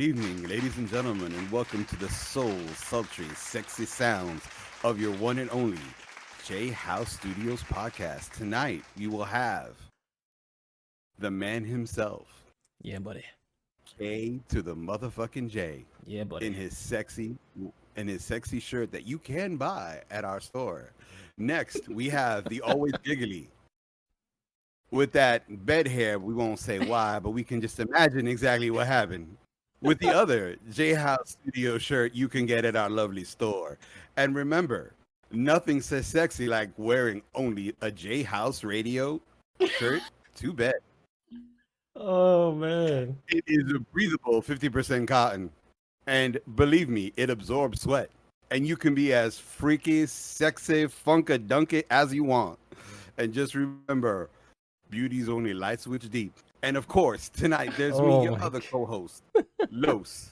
Good evening, ladies and gentlemen, and welcome to the soul, sultry, sexy sounds of your one and only J House Studios podcast. Tonight, you will have the man himself, Yeah, buddy. K to the motherfucking J, Yeah, buddy. in his sexy, in his sexy shirt that you can buy at our store. Next, we have the always giggly. With that bed hair, we won't say why, but we can just imagine exactly what happened. With the other J House Studio shirt you can get at our lovely store. And remember, nothing says sexy like wearing only a J House radio shirt Too bad. oh man. It is a breathable 50% cotton. And believe me, it absorbs sweat. And you can be as freaky, sexy, funkadunky as you want. And just remember, beauty's only light switch deep. And of course, tonight there's Oh me, your my other co-host, Los.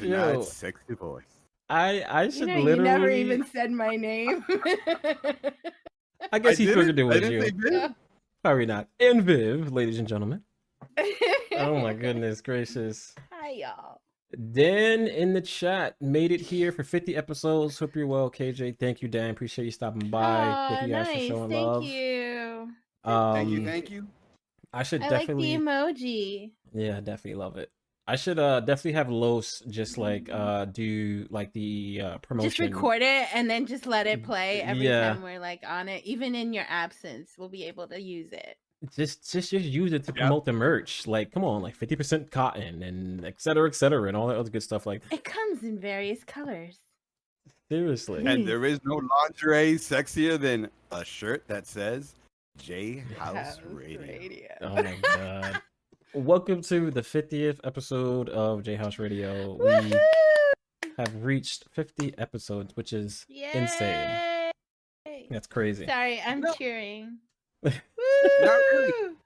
Yo. Sexy voice. I I You should know, you literally. never even said my name. I guess he figured it I was you. say Viv. Probably not. And Viv, ladies and gentlemen. Oh my goodness gracious. Hi, y'all. Dan in the chat made it here for 50 episodes. Hope you're well, KJ. Thank you, Dan. Appreciate you stopping by. Aw, Thank you guys nice. for showing Thank love. you. Um, thank you, thank you. I should I definitely. like the emoji. Yeah, definitely love it. I should uh definitely have Los just like uh do like the uh promotion. Just record it and then just let it play every Yeah. time we're like on it. Even in your absence, we'll be able to use it. just just just use it to Yep. promote the merch. Like, come on, like fifty percent cotton and et cetera, et cetera, and all that other good stuff. Like, It comes in various colors. seriously. And there is no lingerie sexier than a shirt that says J House Radio. Oh my god. Welcome to the fiftieth episode of J House Radio. We have reached fifty episodes, which is insane. That's crazy. Sorry, I'm No. cheering. Not really. Woo!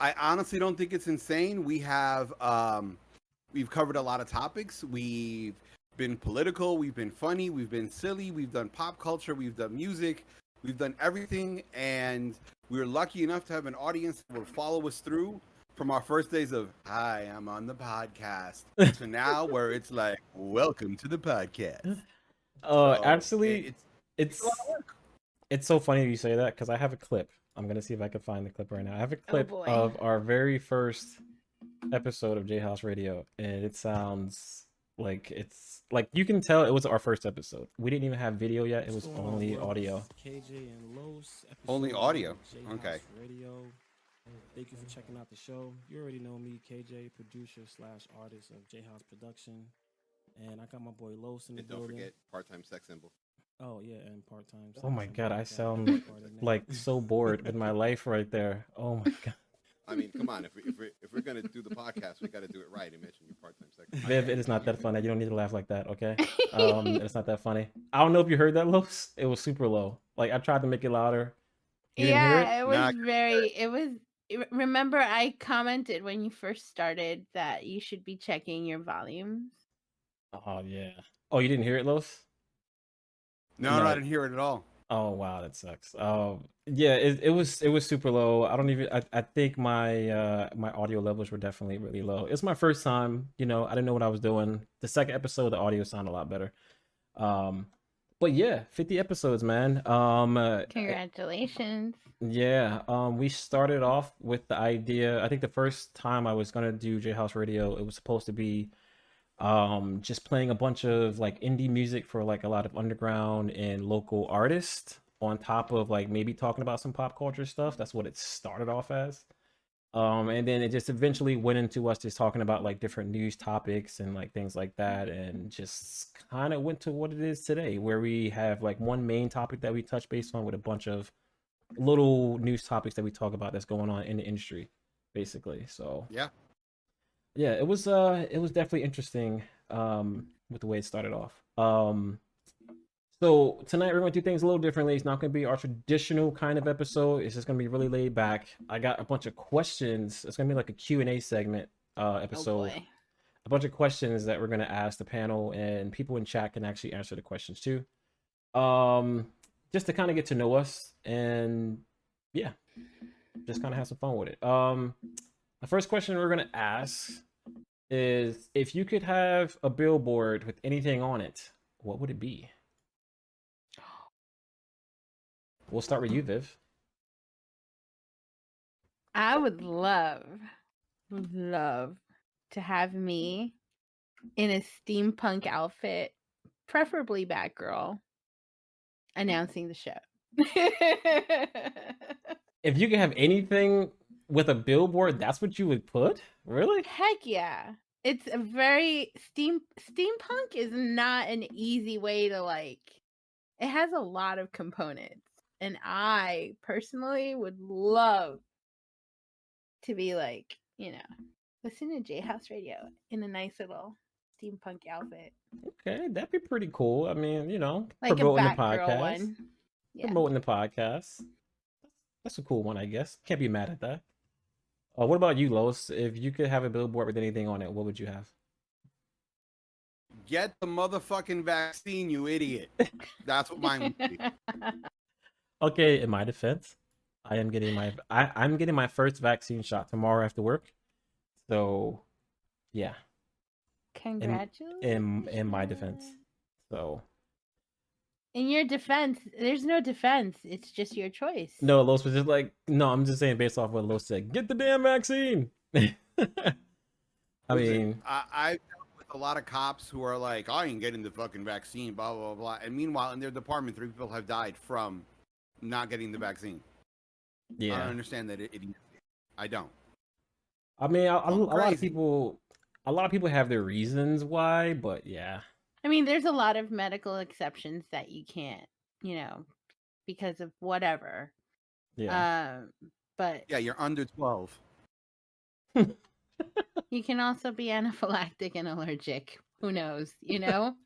I honestly don't think it's insane. We have um we've covered a lot of topics. We've been political, we've been funny, we've been silly, we've done pop culture, we've done music, we've done everything and we're lucky enough to have an audience that will follow us through from our first days of hi, I'm on the podcast to now where it's like welcome to the podcast. Oh, So, actually, it's, it's it's a lot of work. It's so funny you say that because I have a clip. I'm gonna see if I can find the clip right now. I have a oh, clip boy. of our very first episode of J House Radio, and it sounds like it's like you can tell it was our first episode. We didn't even have video yet; it was What's only bros? audio. KJ and Los. Only audio. of J House Okay. Radio. Thank you for checking out the show. You already know me, KJ, producer slash artist of J House Production, and I got my boy Los in the And don't building. forget part-time sex symbol. Oh yeah, and part time. Oh my God, I sound Like so bored with my life right there. Oh my god, I mean, come on. If we if we if we're gonna do the podcast, we got to do it right Imagine mention your part-time sex. Viv, it is not that funny. You don't need to laugh like that, okay? Um, it's not that funny. I don't know if you heard that, Los. It was super low. Like I tried to make it louder. You didn't it? yeah, it was Nah, I couldn't very. It was. Remember, I commented when you first started that you should be checking your volumes. Oh yeah. Oh, you didn't hear it, Los? No, No. no, I didn't hear it at all. Oh wow, that sucks. Um, yeah, it, it was it was super low. I don't even. I, I think my uh my audio levels were definitely really low. It's my first time. You know, I didn't know what I was doing. The second episode, the audio sounded a lot better. Um, but yeah, fifty episodes, man. Um, uh, Congratulations. yeah. Um, we started off with the idea. I think the first time I was gonna do J House Radio, it was supposed to be um just playing a bunch of like indie music for like a lot of underground and local artists on top of like maybe talking about some pop culture stuff. That's what it started off as. Um and then it just eventually went into us just talking about like different news topics and like things like that and just kind of went to what it is today where we have like one main topic that we touch base on with a bunch of little news topics that we talk about that's going on in the industry basically. So Yeah. Yeah it was uh it was definitely interesting um with the way it started off. Um so tonight we're going to do things a little differently. It's not going to be our traditional kind of episode. It's just going to be really laid back. I got a bunch of questions. It's going to be like a q&a segment uh Oh episode. boy. a bunch of questions that we're going to ask the panel and people in chat can actually answer the questions too. Um just to kind of get to know us and yeah just kind of have some fun with it. Um the first question we're going to ask is if you could have a billboard with anything on it, what would it be? We'll start with you, mm. Viv. I would love, love to have me in a steampunk outfit, preferably Batgirl, announcing the show. If you could have anything with a billboard, that's what you would put? Really? Heck yeah. It's a very steam steampunk is not an easy way to like it has a lot of components. And I personally would love to be like, you know, listen to J House Radio in a nice little steampunk outfit. Okay, that'd be pretty cool. I mean, you know, Like promoting the podcast. one. Yeah. Promoting the podcast. That's a cool one, I guess. Can't be mad at that. Uh, what about you, Los? If you could have a billboard with anything on it, what would you have? Get the motherfucking vaccine, you idiot. That's what mine would be. Okay, in my defense, I am getting my I, I'm getting my first vaccine shot tomorrow after work. So yeah, Congratulations. in in my defense. So In your defense, there's no defense. It's just your choice. no, Los was just like, no, I'm just saying based off what Los said. Get the damn vaccine. I mean, I, I've dealt with a lot of cops who are like, I ain't getting the fucking vaccine, blah, blah, blah, blah. And meanwhile, in their department, three people have died from not getting the vaccine. Yeah, I don't understand that it, it I don't. I mean, a, a, a lot of people, a lot of people have their reasons why, but yeah, I mean, there's a lot of medical exceptions that you can't, you know, because of whatever. yeah. Um, but Yeah, you're under 12. you can also be anaphylactic and allergic. Who knows? You know.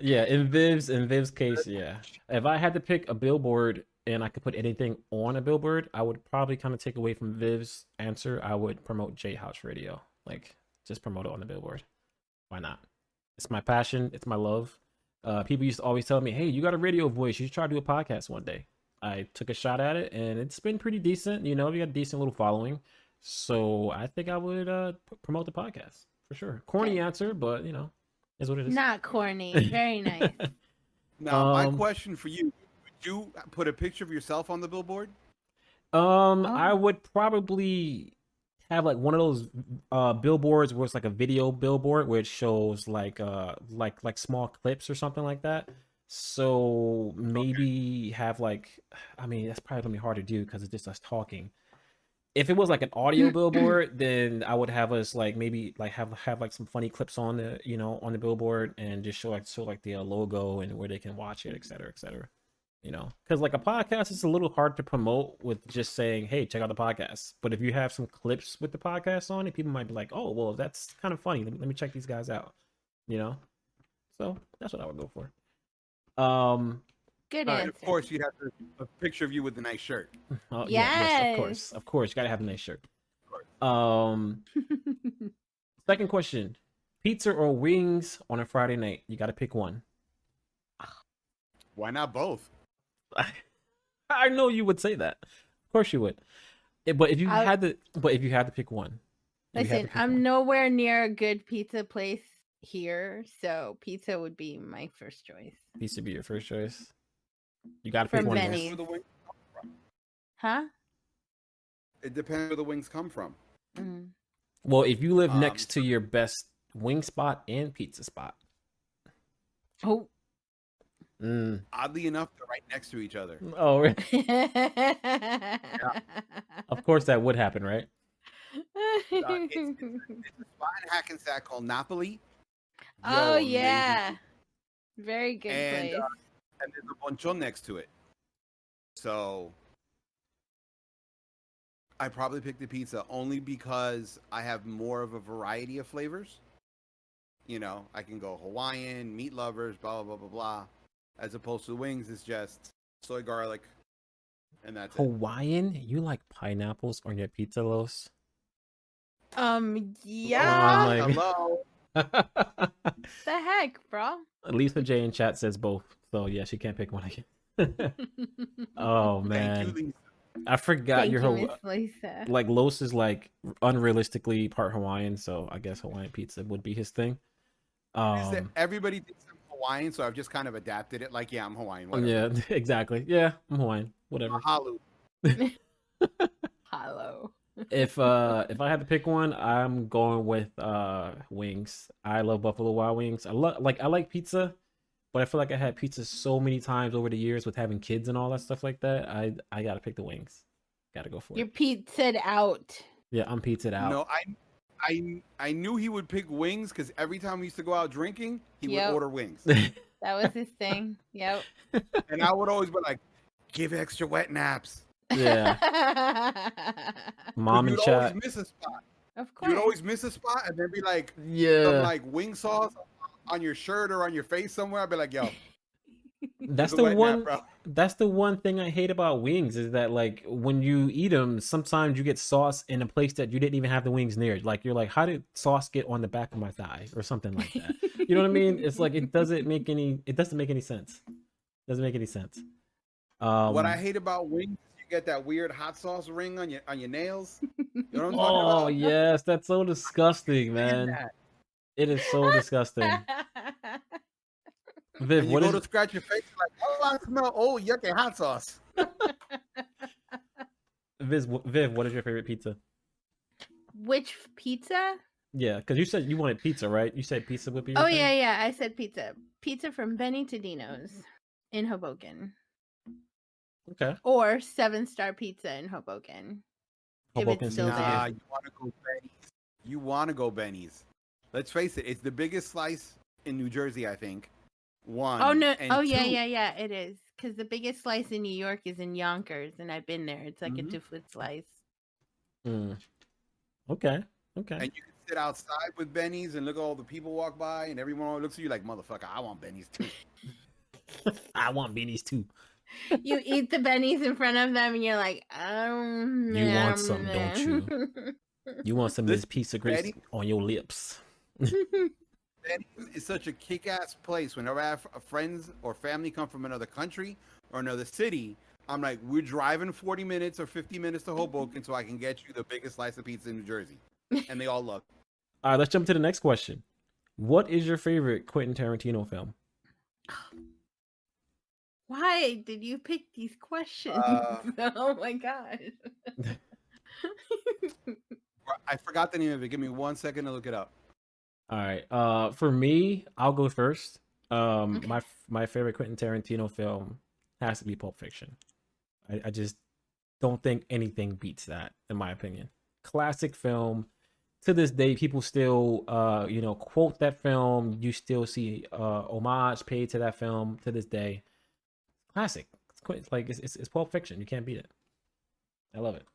Yeah, in Viv's in Viv's case, yeah. If I had to pick a billboard and I could put anything on a billboard, I would probably kind of take away from Viv's answer. I would promote J House Radio. Like just promote it on the billboard. Why not? It's my passion, it's my love. Uh people used to always tell me, "Hey, you got a radio voice. You should try to do a podcast one day." I took a shot at it and it's been pretty decent, you know, we got a decent little following. So, I think I would uh p- promote the podcast for sure. Corny Okay. answer, but you know, is what it is. Not corny. Very nice. Now, my Um, question for you would you put a picture of yourself on the billboard? Um, I Oh. would probably have like one of those uh billboards where it's like a video billboard where it shows like uh like like small clips or something like that. So maybe have like I mean that's probably gonna be hard to do because it's just us talking. If it was like an audio billboard, then I would have us like maybe like have have like some funny clips on the you know on the billboard and just show like show like the uh, logo and where they can watch it, et cetera, et cetera you know? Because like a podcast is a little hard to promote with just saying hey check out the podcast. But if you have some clips with the podcast on it people might be like oh well that's kind of funny. Let me, let me check these guys out you know? So that's what i would go for. Um Good Uh, of course, you'd have a, a picture of you with a nice shirt. oh, yeah, yes, of course. Of course you gotta have a nice shirt. Um second question. Pizza or wings on a friday night? You gotta pick one. Why not both? i know you would say that of course you would Eh, but if you I- had to but if you had to pick one if you had Listen, pick I'm one. nowhere near a good pizza place here, so pizza would be my first choice. Pizza be your first choice. You gotta pick one. Benny's. Yes. Where the wings, Huh? it depends where the wings come from. Mm. Well, if you live Um, next to your best wing spot and pizza spot, Oh. Mm. Oddly enough, they're right next to each other. oh, really? of course that would happen, right? it's- There's a spot in Hackensack called Napoli. oh Yo, amazing. yeah. Very good And, place. uh, and there's a bonchon next to it. So I probably picked the pizza only because I have more of a variety of flavors. You know, I can go Hawaiian, meat lovers, blah blah blah blah blah. As opposed to the wings, it's just soy garlic, and that's it. Hawaiian? You like pineapples on your pizza, Los? um yeah. Oh my- Hello. the heck, bro? Lisa J in chat says both, so yeah, she can't pick one again. oh Thank man. you, I forgot Thank your you, whole Lisa. like Los is like unrealistically part Hawaiian, so I guess Hawaiian pizza would be his thing. Is that Um, everybody thinks I'm Hawaiian, so I've just kind of adapted it. Like, yeah, I'm Hawaiian. Whatever. yeah, exactly. Yeah, I'm Hawaiian. Whatever. Mahalo. Hello. if uh if I had to pick one, I'm going with uh wings. I love Buffalo Wild Wings. I love like I like pizza, but I feel like I had pizza so many times over the years with having kids and all that stuff like that. I I gotta pick the wings. Gotta go for it. You're it. pizzaed out. Yeah, I'm pizzaed out. No, I, I, I knew he would pick wings because every time we used to go out drinking, he Yep. would order wings, That was his thing. Yep. and I would always be like, "Give extra wet naps." yeah, mom and you'd chat. always miss a spot. of course. You'd always miss a spot, and then be like, some Yeah, like wing sauce on your shirt or on your face somewhere. I'd be like, "Yo, that's the the wet nap, one. bro." That's the one thing I hate about wings is that like when you eat them, sometimes you get sauce in a place that you didn't even have the wings near. Like you're like, how did sauce get on the back of my thigh or something like that? you know what I mean? It's like it doesn't make any. It doesn't make any sense. Doesn't make any sense. Um, what I hate about wings, you get that weird hot sauce ring on your on your nails. You know what I'm talking Oh yes, that's so disgusting, man. It is so disgusting. Viv, And you what go is to scratch your face, you're like, oh, I smell oh yucky hot sauce. Viv? Viv, what is your favorite pizza? Which pizza? Yeah, because you said you wanted pizza, right? You said pizza would be. Your Oh thing? yeah, yeah. I said pizza. Pizza from Benny Tudino's in Hoboken, Okay. or Seven Star Pizza in Hoboken. If it's still seems to be- there. Nah, you want to go Benny's. You want to go Benny's. Let's face it, it's the biggest slice in New Jersey, I think. One. Oh no! and Oh yeah, two- yeah, yeah. It is because the biggest slice in New York is in Yonkers, and I've been there. It's like Mhm. a two foot slice. Mm. Okay. Okay. And you can sit outside with Benny's and look at all the people walk by, and everyone looks at you like, motherfucker, I want Benny's too. I want beanies too. you eat the Benny's in front of them, and you're like, um, You want nom, some, don't you? You want some of This piece of grease Betty- on your lips. Benny's is such a kick-ass place. Whenever I have friends or family come from another country or another city, I'm like, we're driving 40 minutes or 50 minutes to Hoboken so I can get you the biggest slice of pizza in New Jersey. And they all love. it. All right, let's jump to the next question. What is your favorite Quentin Tarantino film? Why did you pick these questions? Uh, oh my gosh. I forgot the name of it. Give me one second to look it up. All right. Uh, for me, I'll go first. Um, Okay. my my favorite Quentin Tarantino film has to be Pulp Fiction. I, I just don't think anything beats that, in my opinion. Classic film. To this day, people still, uh, you know, quote that film. You still see uh, homage paid to that film to this day. Classic. It's quite like it's, it's, it's Pulp Fiction. You can't beat it. I love it.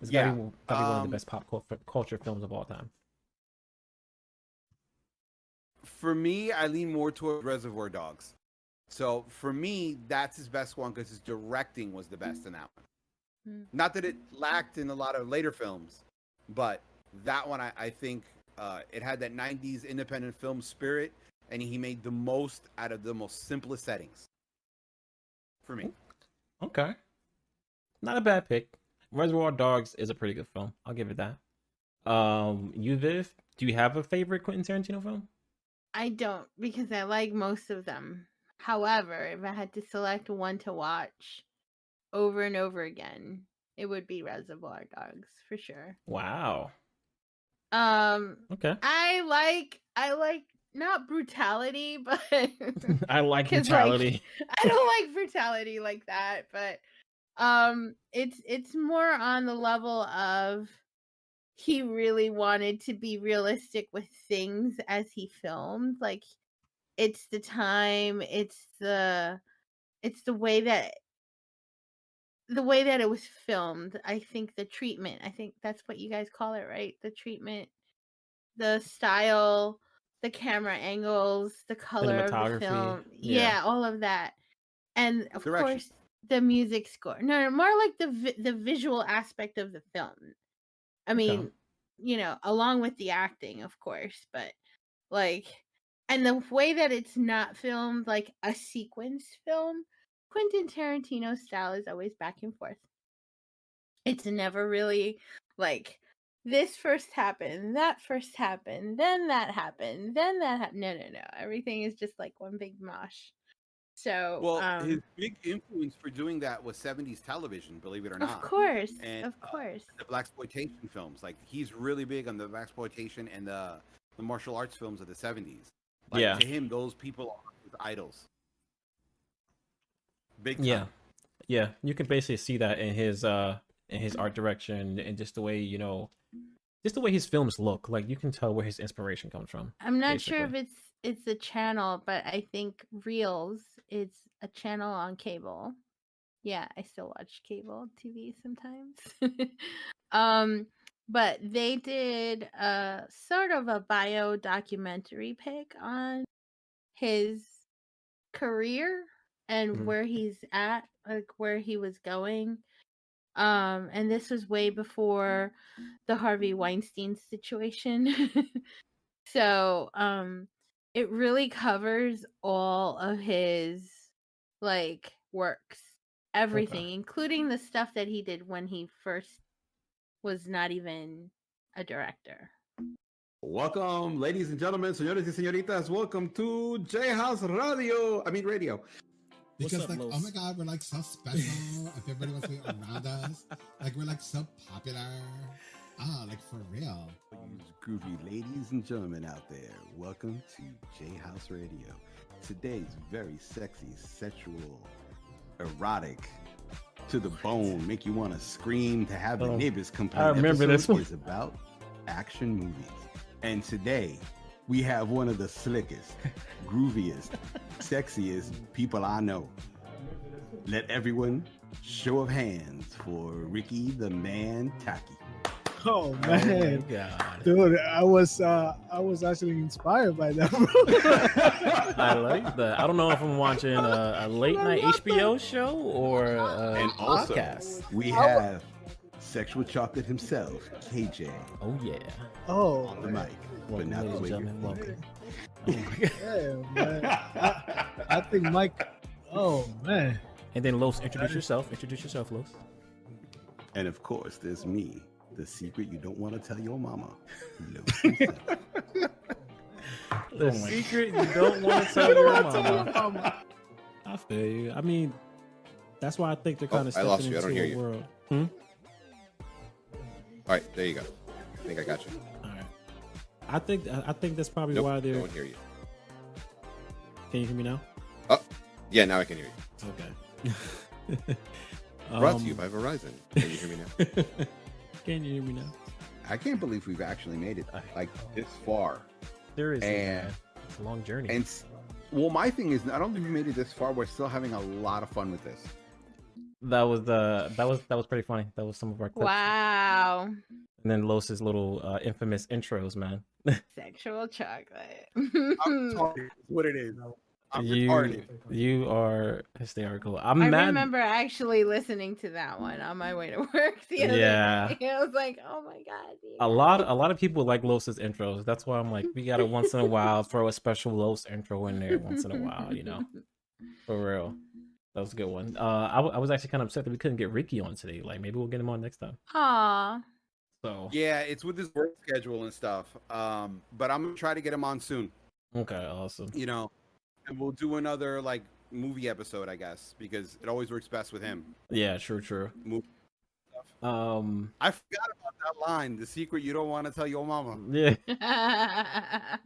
It's gotta Yeah, be, gotta be one of um, the best pop culture films of all time. For me, I lean more toward Reservoir Dogs. So for me, that's his best one because his directing was the best in that one. Mm. Not that it lacked in a lot of later films, but that one I, I think uh, it had that 90s independent film spirit and he made the most out of the most simplest settings. For me. Okay. Not a bad pick. Reservoir Dogs is a pretty good film. I'll give it that. Um, you Viv, do you have a favorite Quentin Tarantino film? I don't because I like most of them. However, if I had to select one to watch over and over again, it would be Reservoir Dogs for sure. Wow. Um, Okay. I like I like not brutality, but I like, brutality. I don't like brutality like that, but um it's it's more on the level of he really wanted to be realistic with things as he filmed. Like it's the time, it's the it's the way that the way that it was filmed. I think the treatment, I think that's what you guys call it, right? The treatment, the style, the camera angles, the color of the film. yeah. Yeah, all of that. And of Direction. course the music score. No, no, more like the vi- the visual aspect of the film. I mean, you know, along with the acting, of course, but like and the way that it's not filmed like a sequence film, Quentin Tarantino's style is always back and forth. It's never really like this first happened, that first happened, then that happened, then that happened. No, no, no. Everything is just like one big mosh. So, Well, um, his big influence for doing that was 70s television, believe it or not. of course, And, of uh, course. The black exploitation films, like he's really big on the black exploitation and the the martial arts films of the 70s. Like, Yeah. To him, those people are his idols. Big time. Yeah, yeah. You can basically see that in his uh in his art direction and just the way you know, just the way his films look. Like you can tell where his inspiration comes from. I'm not sure if it's it's a channel, but I think Reelz is a channel on cable. Yeah, I still watch cable TV sometimes. um, but they did a sort of a bio documentary pick on his career and Mhm. where he's at, like where he was going. Um, and this was way before the Harvey Weinstein situation. so, um, it really covers all of his like works, everything, including the stuff that he did when he first was not even a director. Welcome, ladies and gentlemen, señores y señoritas. Welcome to J House Radio. I mean, radio. What's Because up, like, Los? oh my god, we're like so special. if everybody wants to be around us, like we're like so popular. Ah, like for real. You groovy ladies and gentlemen out there, welcome to J House Radio. Today's very sexy, sexual, erotic, to the bone, make you want to scream to have the Oh, neighbors complain. I remember this one. is about action movies, and today we have one of the slickest, grooviest, sexiest people I know. Let everyone show of hands for Ricky the Man Taki. Oh Oh my man, god! dude, I was uh I was actually inspired by that. I like that. I don't know if I'm watching a, a late night HBO show or a And also, podcast. we have sexual chocolate himself, KJ, Oh yeah. oh, on the mic, but Welcome, not the way and you're Welcome. Oh my god. yeah, man. I, I think Mike. Oh man, And then Los, introduce yourself. Introduce yourself, Los. And of course, there's me, the secret you don't want to tell your mama. Lewis. The Oh my- secret you don't want to tell your mama. I feel you. I mean, that's why I think they're Oh, kind of I stepping lost you. I don't hear you. world. Hmm? All right, there you go. I think I got you. All right. I think I think that's probably Nope, why they're. don't hear you. Can you hear me now? Oh, yeah, now I can hear you. Okay. Brought Um, to you by Verizon. Can you hear me now? Can you hear me now? I can't believe we've actually made it like this far. There is And- it's a long journey. And well, my thing is, I don't think we made it this far. We're still having a lot of fun with this. that was the that was that was pretty funny. That was some of our clips. Wow. And then Los's little uh, infamous intros, man. Sexual chocolate. I'm retarded. is What it is. I'm you retarded. you are hysterical. I'm I mad. remember actually listening to that one on my way to work the other Yeah. day. I was like, oh my god. dude. a lot a lot of people like Los's intros. That's why I'm like, we gotta once in a while throw a special Los intro in there once in a while, you know. For real. That was a good one. Uh I, w- I was actually kind of upset that we couldn't get Ricky on today. Like maybe we'll get him on next time. Aw. So Yeah, it's with his work schedule and stuff. Um, but I'm gonna try to get him on soon. okay, awesome. You know, and we'll do another like movie episode, I guess, because it always works best with him. Yeah, true, true. Move. Um I forgot about that line. The secret you don't want to tell your mama. yeah,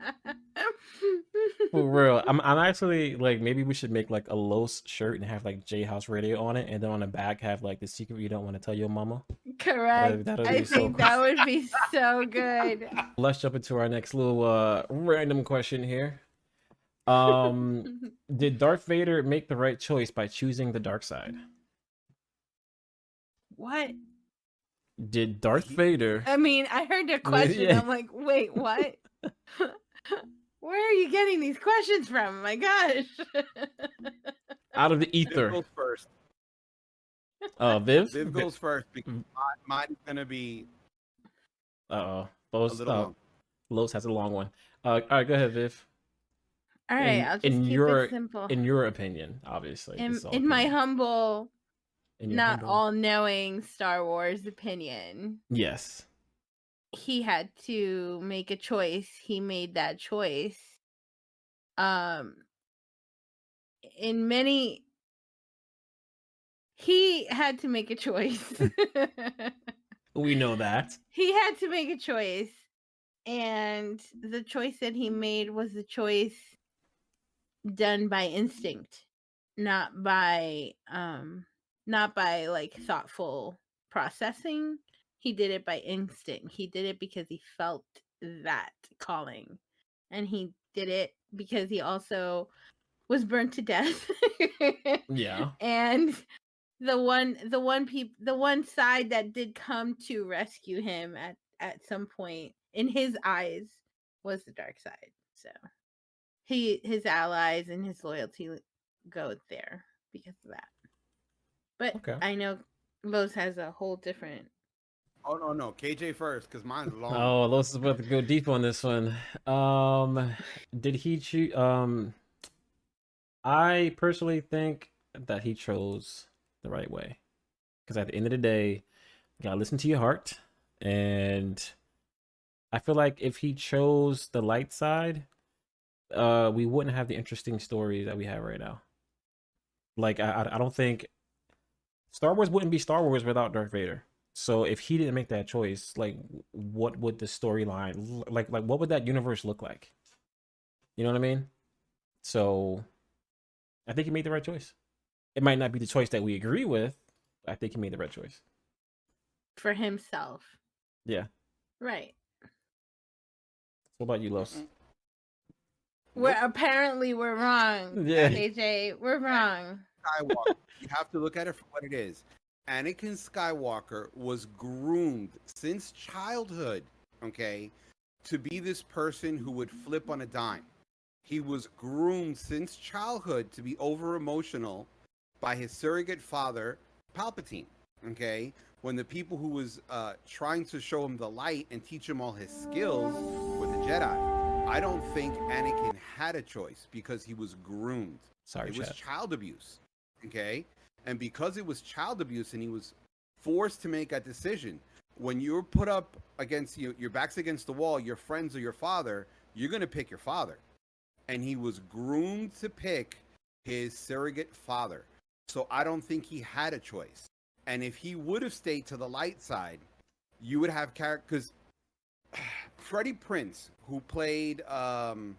for real. I'm I'm actually like maybe we should make like a Los shirt and have like J House Radio on it, and then on the back have like the secret you don't want to tell your mama. Correct. that'll I be so think that would be so good. Let's jump into our next little uh random question here. Um did Darth Vader make the right choice by choosing the dark side? what? Did Darth Vader I mean, I heard the question. Yeah. I'm like, wait, what? Where are you getting these questions from? My gosh. out of the Viv ether? goes first. Uh Viv? Viv goes first because mine's gonna be Uh oh. a Los, uh, long. Los has a long one. Uh all right, go ahead, Viv. All right, in, I'll just in keep your it simple. in your opinion, obviously. in, this is all in my humble, In not humble- all knowing Star Wars opinion, Yes. he had to make a choice. He made that choice. Um in many he had to make a choice. We know that. he had to make a choice. And the choice that he made was the choice done by instinct, not by um not by like thoughtful processing. He did it by instinct. He did it because he felt that calling. And he did it because he also was burnt to death. Yeah. and the one the one peop the one side that did come to rescue him at at some point in his eyes was the dark side so he his allies and his loyalty go there because of that but Okay. i know Los has a whole different Oh no, no, KJ first, because mine's long. Oh, Los is about to go deep on this one. Um, did he choose? Um, I personally think that he chose the right way, because at the end of the day, you gotta listen to your heart, and I feel like if he chose the light side, uh, we wouldn't have the interesting stories that we have right now. Like, I, I I don't think Star Wars wouldn't be Star Wars without Darth Vader. So if he didn't make that choice, like what would the storyline like like what would that universe look like? You know what I mean? So I think he made the right choice. It might not be the choice that we agree with, but I think he made the right choice. for himself Yeah. right What about you, Los? We're apparently we're wrong Yeah. aj we're wrong Skywalker. you have to look at it for what it is. Anakin Skywalker was groomed since childhood, okay, to be this person who would flip on a dime. He was groomed since childhood to be over emotional by his surrogate father, Palpatine, okay? When the people who was uh, trying to show him the light and teach him all his skills were the Jedi. I don't think Anakin had a choice because he was groomed. Sorry, it was child abuse okay? And because it was child abuse and he was forced to make a decision when you're put up against you your back's against the wall your friends or your father you're going to pick your father. And he was groomed to pick his surrogate father. So i don't think he had a choice. And if he would have stayed to the light side you would have character because freddie Prinze who played um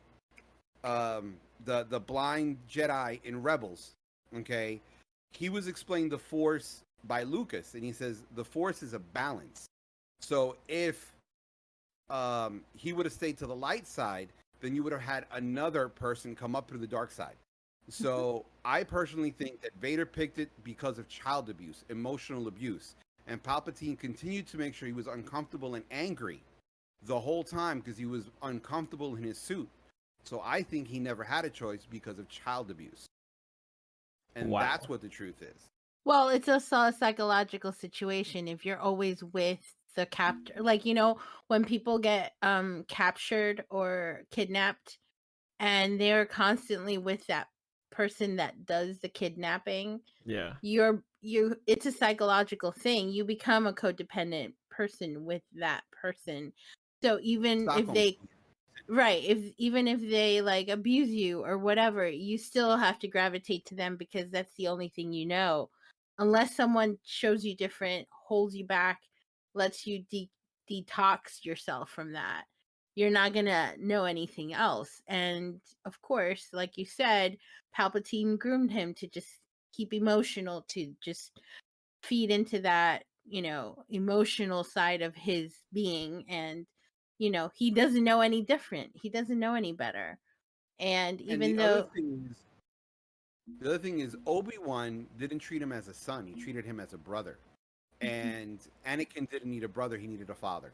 um the the blind Jedi in Rebels, okay, he was explaining the Force by Lucas, and he says the Force is a balance. So if um, he would have stayed to the light side, then you would have had another person come up through the dark side. So I personally think that Vader picked it because of child abuse, emotional abuse, and Palpatine continued to make sure he was uncomfortable and angry the whole time because he was uncomfortable in his suit. So I think he never had a choice because of child abuse. And Wow. that's what the truth is. Well, it's also a psychological situation if you're always with the captor. Like, you know, when people get um captured or kidnapped and they're constantly with that person that does the kidnapping, Yeah. you're you it's a psychological thing. You become a codependent person with that person. So even if they. Right. If even if they like abuse you or whatever, you still have to gravitate to them because that's the only thing you know. Unless someone shows you different, holds you back, lets you de- detox yourself from that, you're not going to know anything else. And of course, like you said, Palpatine groomed him to just keep emotional, to just feed into that, you know, emotional side of his being. And you know he doesn't know any different he doesn't know any better and And even the though other thing is, the other thing is Obi Wan didn't treat him as a son; he treated him as a brother. Mm-hmm. And Anakin didn't need a brother; he needed a father.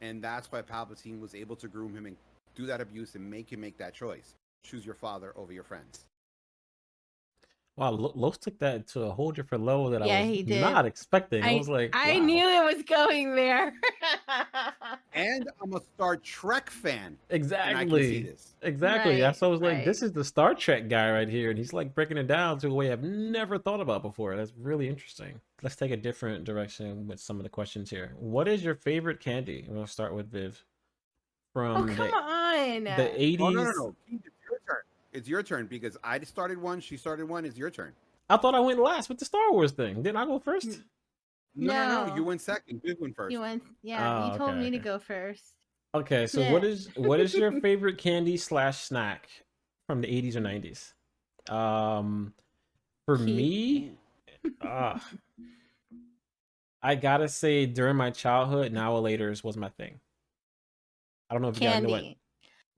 And that's why Palpatine was able to groom him and do that abuse and make him make that choice: choose your father over your friends. Wow, Lo- Los took that to a whole different level that Yeah, I was he did. not expecting. I, I- was like, i wow. knew it was going there and I'm a Star Trek fan. And I can see Exactly. this. Exactly. Right, That's why I was like, this is the Star Trek guy right here, and he's like breaking it down to a way I've never thought about before. That's really interesting. Let's take a different direction with some of the questions here. What is your favorite candy? We'll start with Viv. Oh From come the, on! the 80s. Oh no, no, no. It's your turn. It's your turn because I started one. She started one. It's your turn. I thought I went last with the Star Wars thing. Didn't I go first? No, no, no. No. You went second. Viv went first. You went, yeah. Oh, you told okay, me to go first. Okay, so what Yeah. is what is your favorite candy slash snack from the 80s or 90s? Um for Keep- me, uh, I gotta say during my childhood, now or later's was my thing. I don't know if you guys know what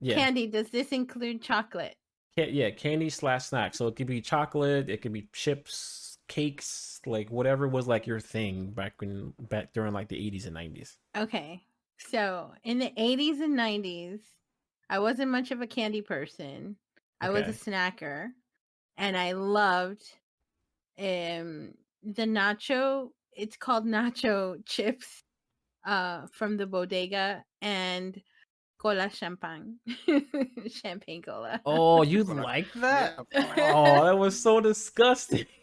yeah, Candy. Does this include chocolate? Yeah, candy slash snack. So it could be chocolate, it could be chips, cakes, like whatever was like your thing back when back during like the 80s and 90s. Okay. So in the 80s and 90s, I wasn't much of a candy person. I was a snacker and I loved um the nacho, it's called nacho chips uh from the bodega and cola champagne. champagne cola. Oh, you like that? Yeah. Oh, that was so disgusting.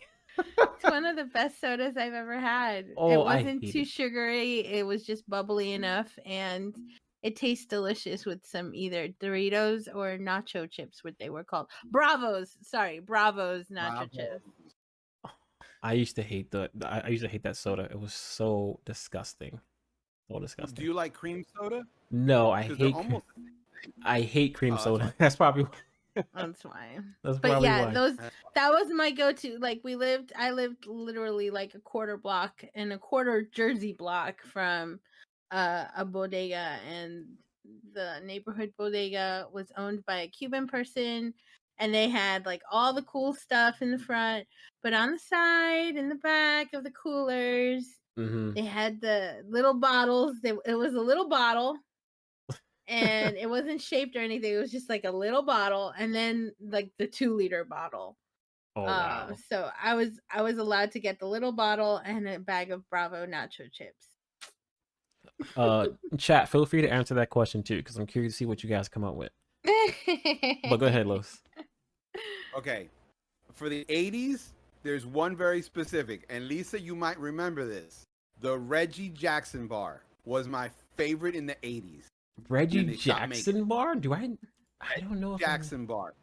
It's one of the best sodas I've ever had. Oh, it wasn't too it. sugary. It was just bubbly enough and it tastes delicious with some either Doritos or nacho chips, what they were called. Bravos. Sorry, Bravos nacho Bravo. chips. I used to hate the. the- I I used to hate that soda. It was so disgusting. So disgusting. Do you like cream soda? no, I hate. almost. I hate cream Oh, soda. That's probably. That's why. That's But yeah, why. those that was my go-to. Like we lived, I lived literally like a quarter block and a quarter Jersey block from uh, a bodega, and the neighborhood bodega was owned by a Cuban person, and they had like all the cool stuff in the front, but on the side, in the back of the coolers, hmm they had the little bottles. They, it was a little bottle. and it wasn't shaped or anything. It was just like a little bottle, and then like the two liter bottle. Oh Uh, wow. so I was I was allowed to get the little bottle and a bag of Bravo nacho chips. Uh, chat. Feel free to answer that question too, because I'm curious to see what you guys come up with. But go ahead, Los. Okay. For the 80s, there's one very specific, and Lisa, you might remember this. The Reggie Jackson bar was my favorite in the 80s. Reggie they stopped making Jackson bar? Do I? I don't know. If I'm- Jackson bar.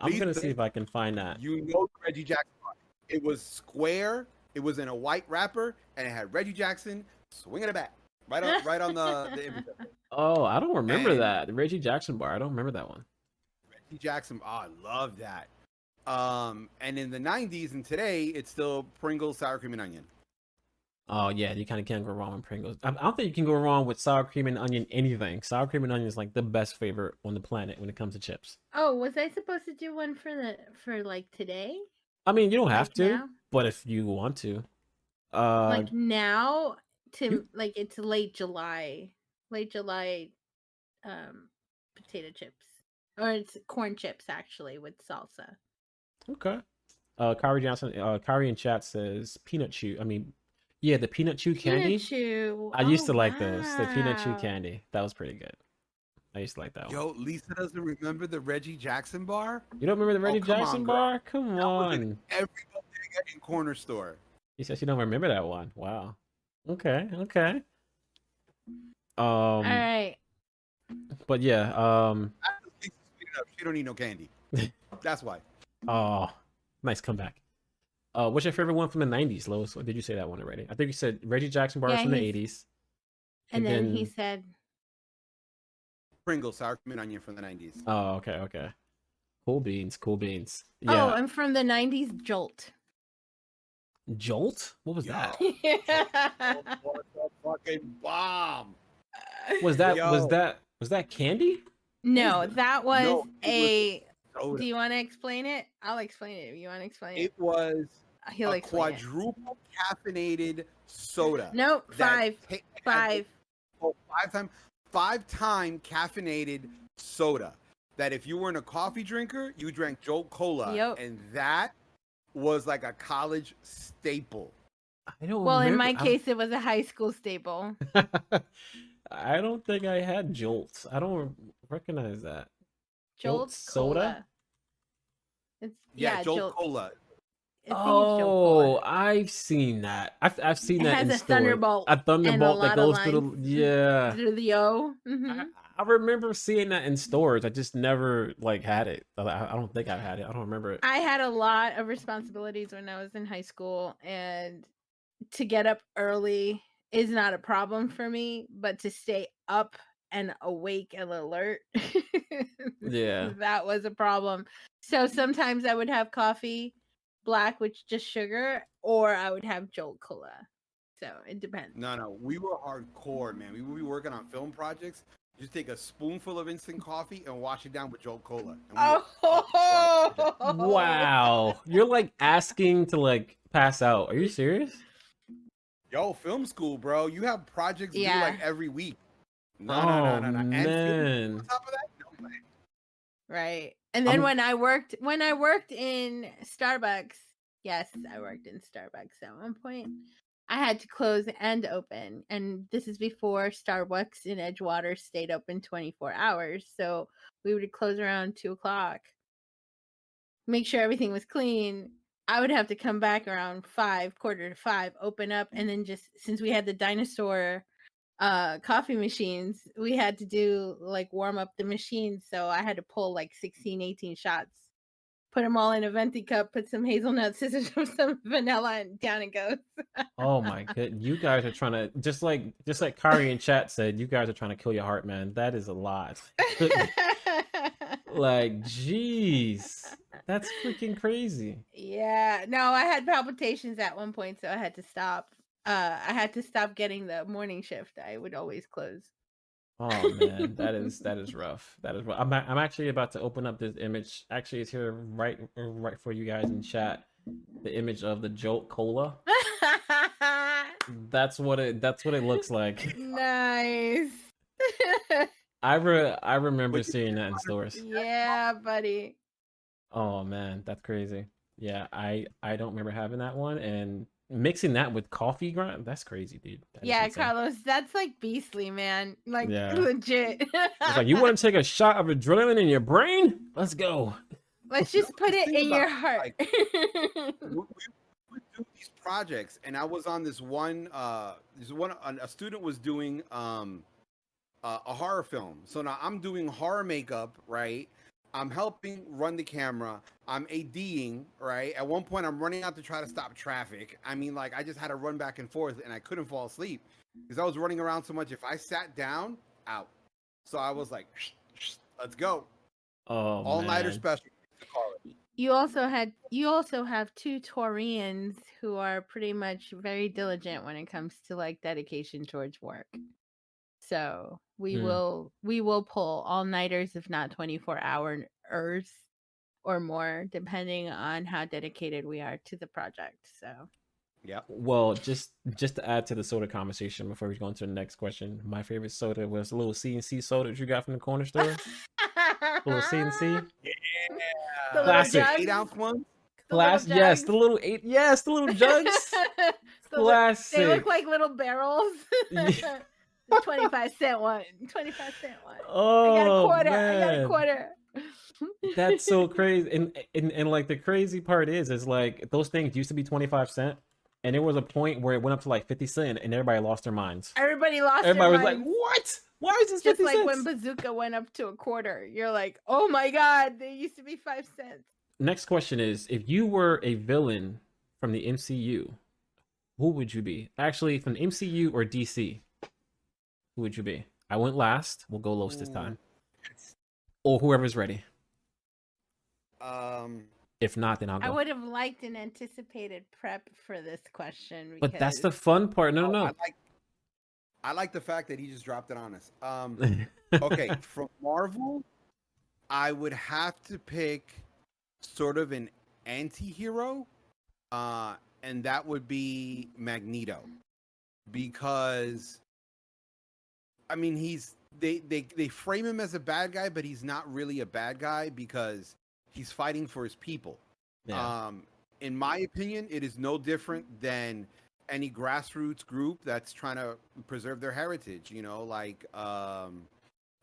I'm, gonna see if I can find that. You know the Reggie Jackson bar. It was square, it was in a white wrapper, and it had Reggie Jackson swinging it back. Right on, right on the, the image. Oh, I don't remember And- that. The Reggie Jackson bar. I don't remember that one. Reggie Jackson. Oh, I love that. Um, and in the 90s and today, it's still Pringles sour cream and onion. Oh yeah, you kind of can't go wrong with Pringles. I, I don't think you can go wrong with sour cream and onion anything. Sour cream and onion is like the best flavor on the planet when it comes to chips. oh, was I supposed to do one for the for like today? I mean, you don't have Like to, now? but if you want to, uh, like now to you- like it's late July, late July, um, potato chips or it's corn chips actually with salsa. Okay. Uh, Kyrie Johnson, uh, Kyrie in chat says peanut chew. I mean, yeah, the peanut chew candy. Peanut chew. I used Oh, to like those. The peanut chew candy. That was pretty good. I used to like that one. Yo, Lisa doesn't remember the Reggie Jackson bar? You don't remember the Reggie Oh, Jackson on, bar? Come That was in on. every bodega corner store. He says you don't remember that one. Wow. Okay. Okay. Um. All right. But yeah. Um. Lisa's sweet enough, She don't need no candy. That's why. Oh, nice comeback. Uh, what's your favorite one from the '90s, Lois? Or did you say that one already? I think you said Reggie Jackson bars Yeah, from the '80s. And, And then, he said, Pringles sour cream and onion from the 90s. Oh, okay, okay. Cool beans, cool beans. "Oh, Yeah. I'm from the '90s, Jolt." Jolt? What was that? What the fucking bomb? Was that was that was that candy? no, that was No, was a. Soda. Do you want to explain it? I'll explain it. If you want to explain it, It was uh, he'll a explain it. quadruple caffeinated soda. Nope, that five, ta- had five. oh, five time five time caffeinated soda that if you weren't a coffee drinker you drank jolt cola Yep. and that was like a college staple I don't. Well, in remember- my I- case, it was a high school staple. I don't think I had Jolts. I don't recognize that. Jolt Jolt soda? Cola. It's Yeah, yeah, Jolt, Jolt. Cola. I think it's Jolt Oh, I've seen that. I've I've seen It that has in a stores. Thunderbolt A and a thunderbolt that goes through the lines. yeah. Through the O. hmm I, I remember seeing that in stores. I just never like had it. I, I don't think I had it. I don't remember it. I had a lot of responsibilities when I was in high school, and to get up early is not a problem for me, but to stay up and awake and alert, Yeah. that was a problem. So sometimes I would have coffee, black, with just sugar, or I would have Jolt Cola. So it depends. No, no, we were hardcore, man. We would be working on film projects. Just take a spoonful of instant coffee and wash it down with Jolt Cola. and we were up for our project. Wow. You're like asking to like pass out. Are you serious? Yo, film school, bro. You have projects due like every week. No, oh no, no, no, no. Oh, and man. on top of that, no way. Right. And then I'm- when I worked when I worked in Starbucks, yes, I worked in Starbucks at one point. I had to close and open. And this is before Starbucks in Edgewater stayed open 24 hours. So we would close around two o'clock. Make sure everything was clean. I would have to come back around five, quarter to five, open up, and then just since we had the dinosaur uh coffee machines we had to do like warm up the machines so i had to pull like 16 18 shots put them all in a venti cup put some hazelnut scissors some vanilla and down it goes Oh my god You guys are trying to just like just like Kari and chat said, you guys are trying to kill your heart, man. That is a lot. like, jeez. That's freaking crazy. yeah no i had palpitations at one point so i had to stop uh i had to stop getting the morning shift i would always close Oh man, that is that is rough. That is rough. I'm I'm actually about to open up this image. Actually, it's here right right for you guys in chat. The image of the Jolt Cola. That's what it that's what it looks like. nice I re, I remember seeing that in stores. yeah buddy Oh man, that's crazy. Yeah, I I don't remember having that one and mixing that with coffee grind. That's crazy, dude. That is yeah carlos that's like beastly man like Yeah. legit It's like you want to take a shot of adrenaline in your brain? Let's go. Let's just put it thing in your about, heart. we, we would do these projects, and I was on this one. Uh, this one a, a student was doing um, uh, a horror film. So now I'm doing horror makeup, right? I'm helping run the camera. I'm ADing, right? At one point, I'm running out to try to stop traffic. I mean, like I just had to run back and forth, and I couldn't fall asleep because I was running around so much. If I sat down, out. So I was like, "Let's go, Oh, all nighter man. special." You also had you also have two Taurians who are pretty much very diligent when it comes to like dedication towards work. So we Hmm. will we will pull all nighters if not 24 hours or more depending on how dedicated we are to the project. So yeah. Well, just just to add to the soda conversation before we go into the next question, my favorite soda was a little CNC soda that you got from the corner store. little CNC. The little Classic. Eight ounce one. the Class, yes, the little eight, yes, the little jugs. The li- Classic. They look like little barrels. Yeah. the 25 cent one. 25 cent one. oh I got a oh, quarter. man. I got a quarter. That's so crazy. And, and and like the crazy part is is like those things used to be 25 cent and there was a point where it went up to like 50 cent and everybody lost their minds. Everybody lost Everybody was their like, "What? Why is this Just 50 like cents?" when Bazooka went up to a quarter. You're like, oh my god, they used to be five cents. Next question is if you were a villain from the MCU, who would you be? Actually, from the MCU or DC? Who would you be? I went last. We'll go Los this time. Or whoever's ready. Um, If not, then I'll go. I would have liked an anticipated prep for this question. But that's the fun part. No, oh, no, I like, I like the fact that he just dropped it on us. Um, okay, from Marvel, I would have to pick sort of an anti-hero, uh, and that would be Magneto, because I mean he's they they they frame him as a bad guy, but he's not really a bad guy because he's fighting for his people. yeah. Um, in my opinion, it is no different than any grassroots group that's trying to preserve their heritage. You know, like um,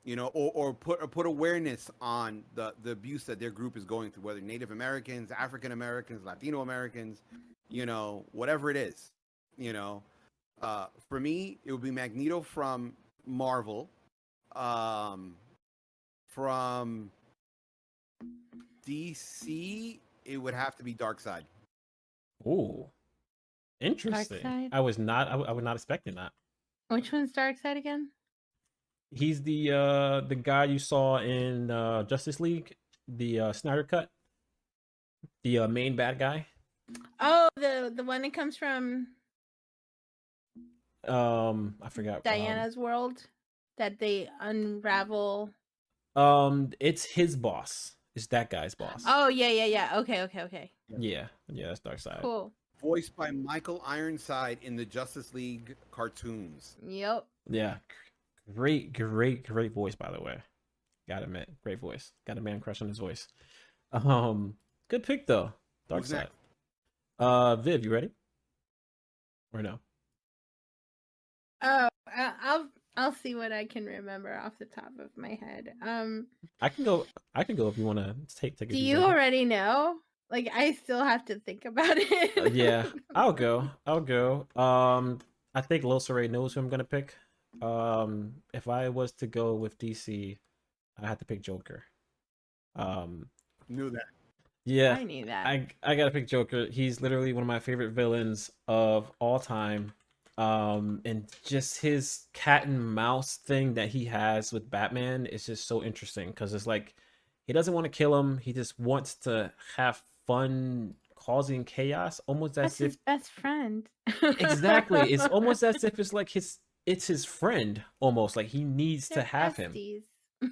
you know, or, or put or put awareness on the the abuse that their group is going through, whether Native Americans, African Americans, Latino Americans, you know, whatever it is. You know, uh, for me, it would be Magneto from Marvel. Um, from DC, it would have to be Darkseid. Ooh, interesting. Darkseid? I was not. I, w- I was not expecting that. Which one's Darkseid again? He's the uh the guy you saw in uh Justice League, the uh Snyder cut, the uh, main bad guy. Oh, the the one that comes from Um, I forgot. um, Diana's world that they unravel. Um, it's his boss. It's that guy's boss. Oh yeah, yeah, yeah. Okay, okay, okay. yeah, yeah. That's Darkseid. Cool. Voiced by Michael Ironside in the Justice League cartoons. Yep. Yeah, great, great, great voice. By the way, gotta admit, great voice. Got a man crush on his voice. Um, good pick though. Dark Who's side. next? Uh, Viv, you ready? Or no? Oh, I- I'll I'll see what I can remember off the top of my head. Um, I can go. I can go if you want to take take. do you breath. already know? Like, I still have to think about it. Uh, yeah, I'll go. I'll go. Um, I think Los Ray knows who I'm gonna pick. Um, if I was to go with DC, I had to pick Joker. Um, Knew that. yeah, I knew that. I I gotta pick Joker. He's literally one of my favorite villains of all time. Um, and just his cat and mouse thing that he has with Batman is just so interesting because it's like he doesn't want to kill him. He just wants to have fun causing chaos, almost That's as his if best friend. exactly. It's almost as if it's like his it's his friend almost like he needs to They're have him.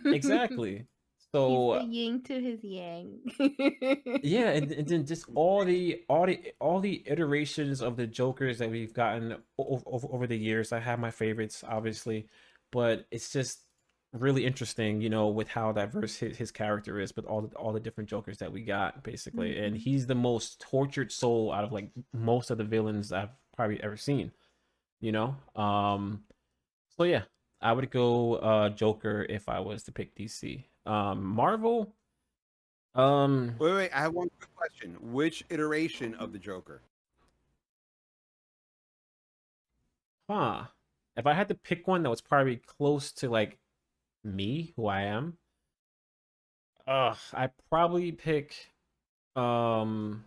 Exactly. So the yin to his yang. yeah and, and then just all the all the all the iterations of the jokers that we've gotten over, over, over the years i have my favorites obviously but it's just really interesting you know with how diverse his, his character is but all the, all the different jokers that we got basically and Mhm. he's the most tortured soul out of like most of the villains i've probably ever seen you know um so yeah i would go uh joker if i was to pick dc um marvel um Wait, wait. I have one quick question. Which iteration of the Joker? Huh. If I had to pick one that was probably close to like me, who I am, uh, I'd probably pick um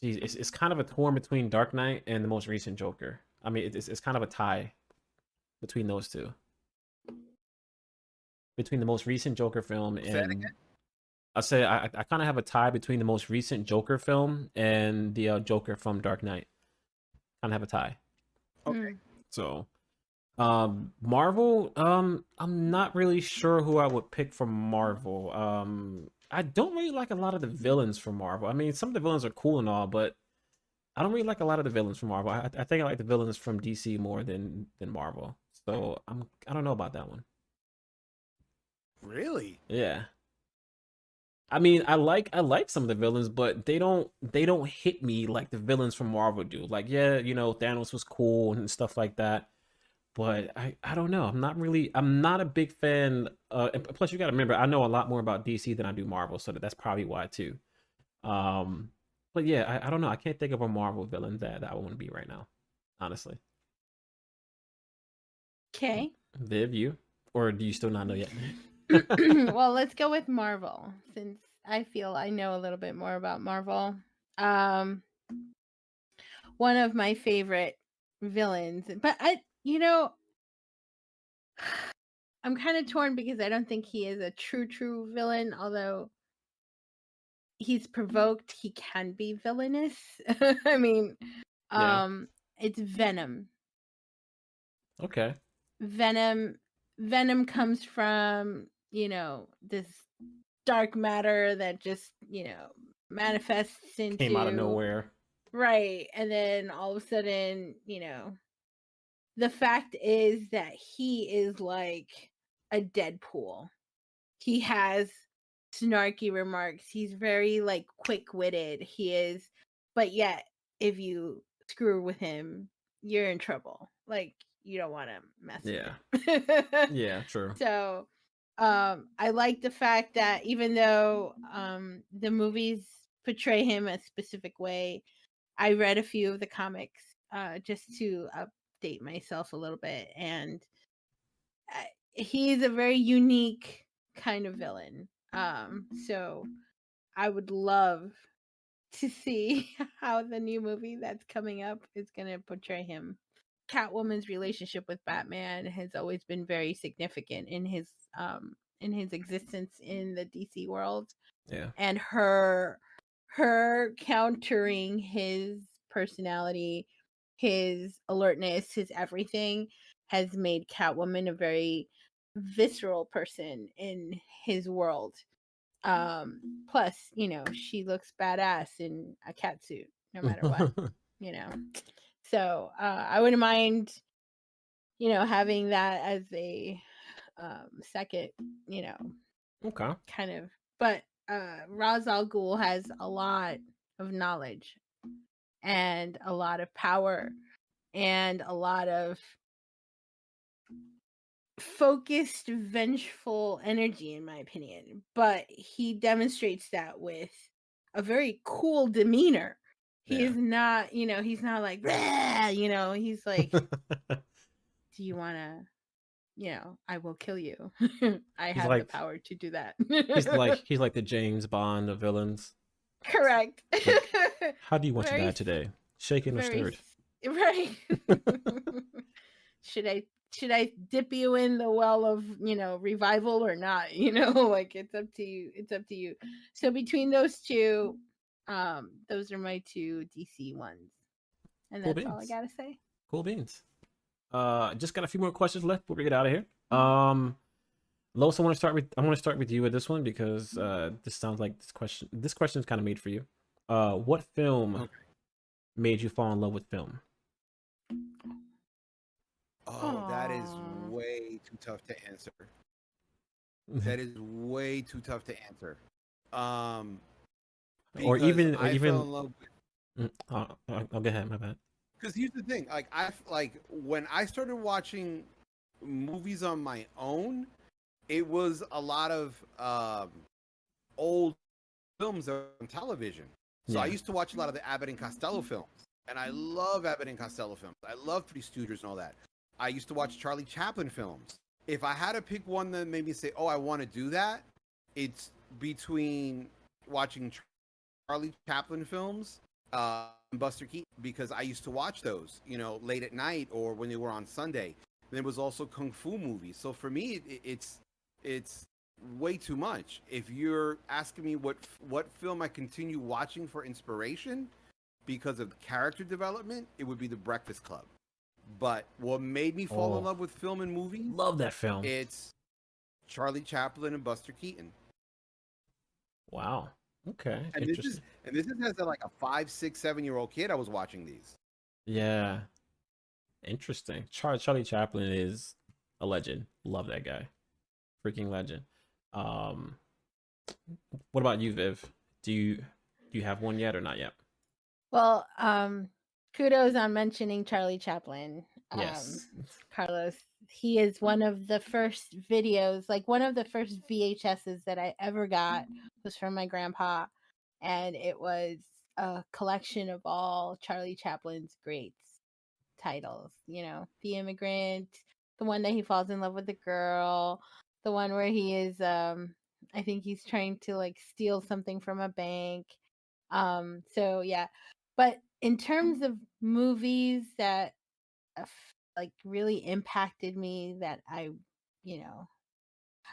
geez, it's it's kind of a torn between Dark Knight and the most recent Joker. I mean it's it's kind of a tie between those two. Between the most recent Joker film and? I say I I kind of have a tie between the most recent Joker film and the uh, Joker from Dark Knight. Kind of have a tie. Okay. So, um, Marvel, um, I'm not really sure who I would pick from Marvel. Um, I don't really like a lot of the villains from Marvel. I mean, some of the villains are cool and all, but I don't really like a lot of the villains from Marvel. I, I think I like the villains from DC more than than Marvel. So I'm I don't know about that one. Really? Yeah. I mean, I like I like some of the villains, but they don't they don't hit me like the villains from Marvel do. Like, yeah, you know, Thanos was cool and stuff like that. But I I don't know. I'm not really I'm not a big fan uh plus you got to remember I know a lot more about DC than I do Marvel, so that's probably why too. Um but yeah, I, I don't know. I can't think of a Marvel villain that, that I want to be right now. Honestly. Okay. Viv, you? Or do you still not know yet? well, let's go with Marvel since I feel I know a little bit more about Marvel. Um one of my favorite villains, but I you know I'm kind of torn because I don't think he is a true true villain, although he's provoked, he can be villainous. I mean, Yeah. um it's Venom. Okay. venom venom comes from you know this dark matter that just you know manifests into Came out of nowhere. right and then all of a sudden you know the fact is that he is like a deadpool he has snarky remarks he's very like quick-witted he is but yet if you screw with him you're in trouble. Like you don't want to mess Yeah. Yeah, true. So um I like the fact that even though um the movies portray him a specific way, I read a few of the comics uh just to update myself a little bit and I, he's a very unique kind of villain. Um so I would love to see how the new movie that's coming up is going to portray him. Catwoman's relationship with Batman has always been very significant in his um in his existence in the DC world Yeah. and her her countering his personality, his alertness, his everything has made Catwoman a very visceral person in his world. Um plus, you know, she looks badass in a cat suit no matter what you know so uh i wouldn't mind you know having that as a um second you know okay. kind of but uh Ra's al Ghul has a lot of knowledge and a lot of power and a lot of focused vengeful energy in my opinion but he demonstrates that with a very cool demeanor he Yeah. is not you know he's not like you know he's like do you want to you know i will kill you i have like- the power to do that he's like he's like the James Bond of villains. correct How do you want Very to die today? Shaken or stirred? right should i should i dip you in the well of you know revival or not you know like it's up to you it's up to you so between those two um those are my two dc ones and Cool that's all i gotta say Cool beans. Uh, just got a few more questions left before we get out of here. Um, Los, I want to start with I want to start with you with this one because uh, this sounds like this question. This question is kind of made for you. Uh, what film Okay. made you fall in love with film? Oh, that is way too tough to answer. That is way too tough to answer. Um, Or even- or even- fell in love with Mm, uh, uh, I'll go ahead. My bad. because here's the thing like I like when i started watching movies on my own it was a lot of um old films on television so i used to watch a lot of the abbott and costello films and i love abbott and costello films i love three stooges and all that i used to watch charlie chaplin films if i had to pick one that made me say oh i want to do that it's between watching Charlie Chaplin films uh, and Buster Keaton because I used to watch those, you know, late at night or when they were on Sunday. There was also kung fu movies. So for me, it, it's it's way too much. If you're asking me what what film I continue watching for inspiration because of character development, it would be The Breakfast Club. But what made me fall in Oh. love with film and movies, Love that film. it's Charlie Chaplin and Buster Keaton. wow. Okay. And this is and this is as a, like a five, six, seven year old kid. I was watching these. Yeah. Interesting. Char- Charlie Chaplin is a legend. Love that guy. Freaking legend. Um what about you, Viv? Do you do you have one yet or not yet? Well, um, kudos on mentioning Charlie Chaplin. Yes. Um, Carlos. He is one of the first videos, like one of the first VHSs that I ever got was from my grandpa. And it was a collection of all Charlie Chaplin's greats titles, you know, The Immigrant, the one that he falls in love with the girl, the one where he is um I think he's trying to like steal something from a bank. Um so yeah. But in terms of movies that uh, like really impacted me that I, you know,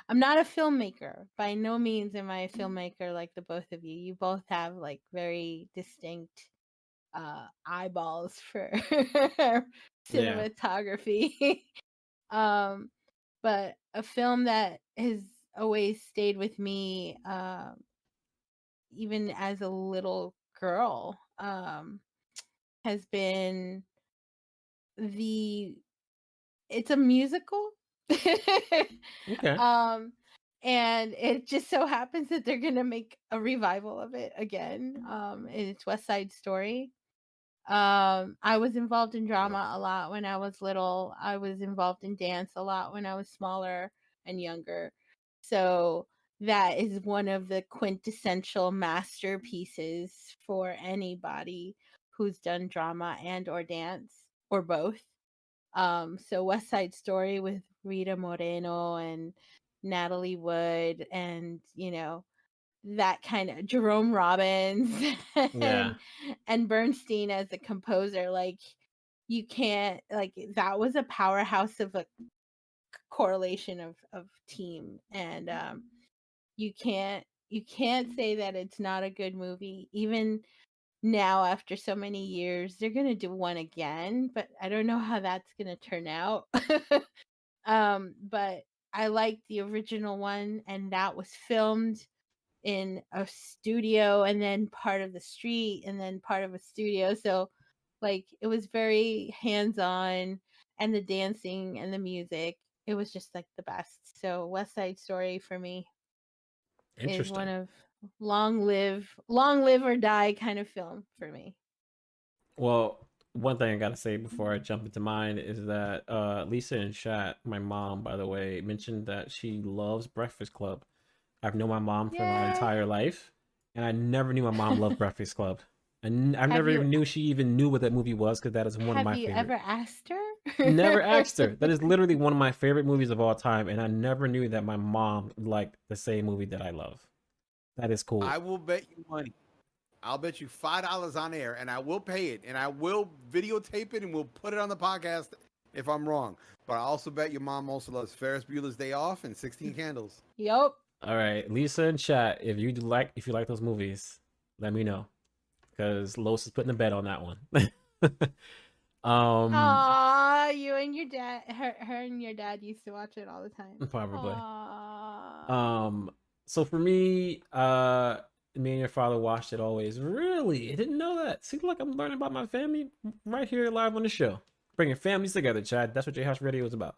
I'm not a filmmaker. By no means am I a filmmaker like the both of you. You both have like very distinct uh eyeballs for cinematography. um but a film that has always stayed with me um even as a little girl um has been the it's a musical Okay. um and it just so happens that they're gonna make a revival of it again um and it's west side story Um, I was involved in drama a lot when I was little. I was involved in dance a lot when I was smaller and younger. So that is one of the quintessential masterpieces for anybody who's done drama and or dance or both. Um, so West Side Story with Rita Moreno and Natalie Wood and you know that kind of Jerome Robbins and, Yeah. and Bernstein as a composer like you can't like that was a powerhouse of a correlation of of team and um you can't you can't say that it's not a good movie even now after so many years they're going to do one again but i don't know how that's going to turn out. Um but i like the original one and that was filmed in a studio and then part of the street and then part of a studio so like it was very hands on and the dancing and the music it was just like the best. So west side story for me is one of long live long live or die kind of film for me Well, one thing I gotta say before I jump into mine is that uh, Lisa and chat, my mom, by the way, mentioned that she loves Breakfast Club. I've known my mom for my entire life, and I never knew my mom loved Breakfast Club. And I never you- even knew she even knew what that movie was because that is one of my. have you favorite. ever asked her never asked her. That is literally one of my favorite movies of all time, and I never knew that my mom liked the same movie that I love. That is cool. I will bet you money. I'll bet you five dollars on air, and I will pay it, and I will videotape it, and we'll put it on the podcast if I'm wrong. But I also bet your mom also loves Ferris Bueller's Day Off and Sixteen Candles. Yep. All right, Lisa in chat, if you like if you like those movies, let me know because Los is putting a bet on that one. um, Aw, you and your dad, her, her and your dad used to watch it all the time. probably. Aw. Um, so for me, uh, me and your father watched it always. Really, I didn't know that. See, look, I'm learning about my family right here live on the show, bringing families together. Chad, that's what J House Radio is about.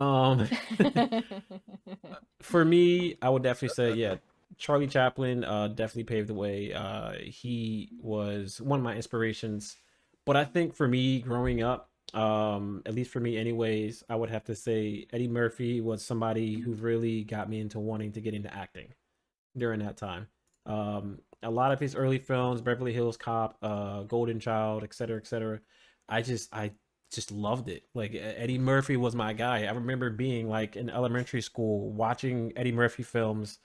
Um, for me, I would definitely say, yeah, Charlie Chaplin uh, definitely paved the way. Uh, he was one of my inspirations. But I think for me, growing up, um, at least for me, anyways, I would have to say Eddie Murphy was somebody who really got me into wanting to get into acting during that time. Um, a lot of his early films, Beverly Hills Cop, uh, Golden Child, et cetera, et cetera. I just, I just loved it. Like Eddie Murphy was my guy. I remember being like in elementary school watching Eddie Murphy films,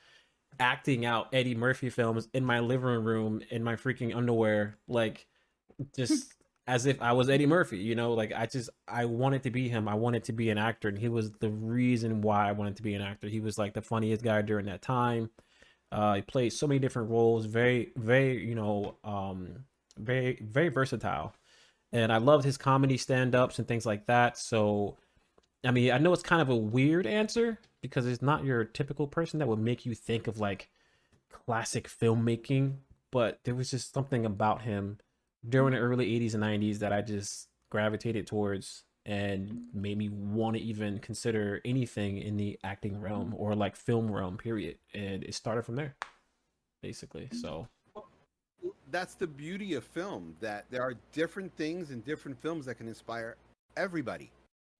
acting out Eddie Murphy films in my living room in my freaking underwear, like just as if I was Eddie Murphy, you know, like I just I wanted to be him. I wanted to be an actor, and he was the reason why I wanted to be an actor. He was like the funniest guy during that time. Uh, he played so many different roles, very, very, you know, um, very, very versatile. And I loved his comedy stand-ups and things like that. So, I mean, I know it's kind of a weird answer because it's not your typical person that would make you think of like classic filmmaking, but there was just something about him during the early 80s and 90s that I just gravitated towards and made me want to even consider anything in the acting realm or like film realm period and it started from there basically so That's the beauty of film that there are different things in different films that can inspire everybody.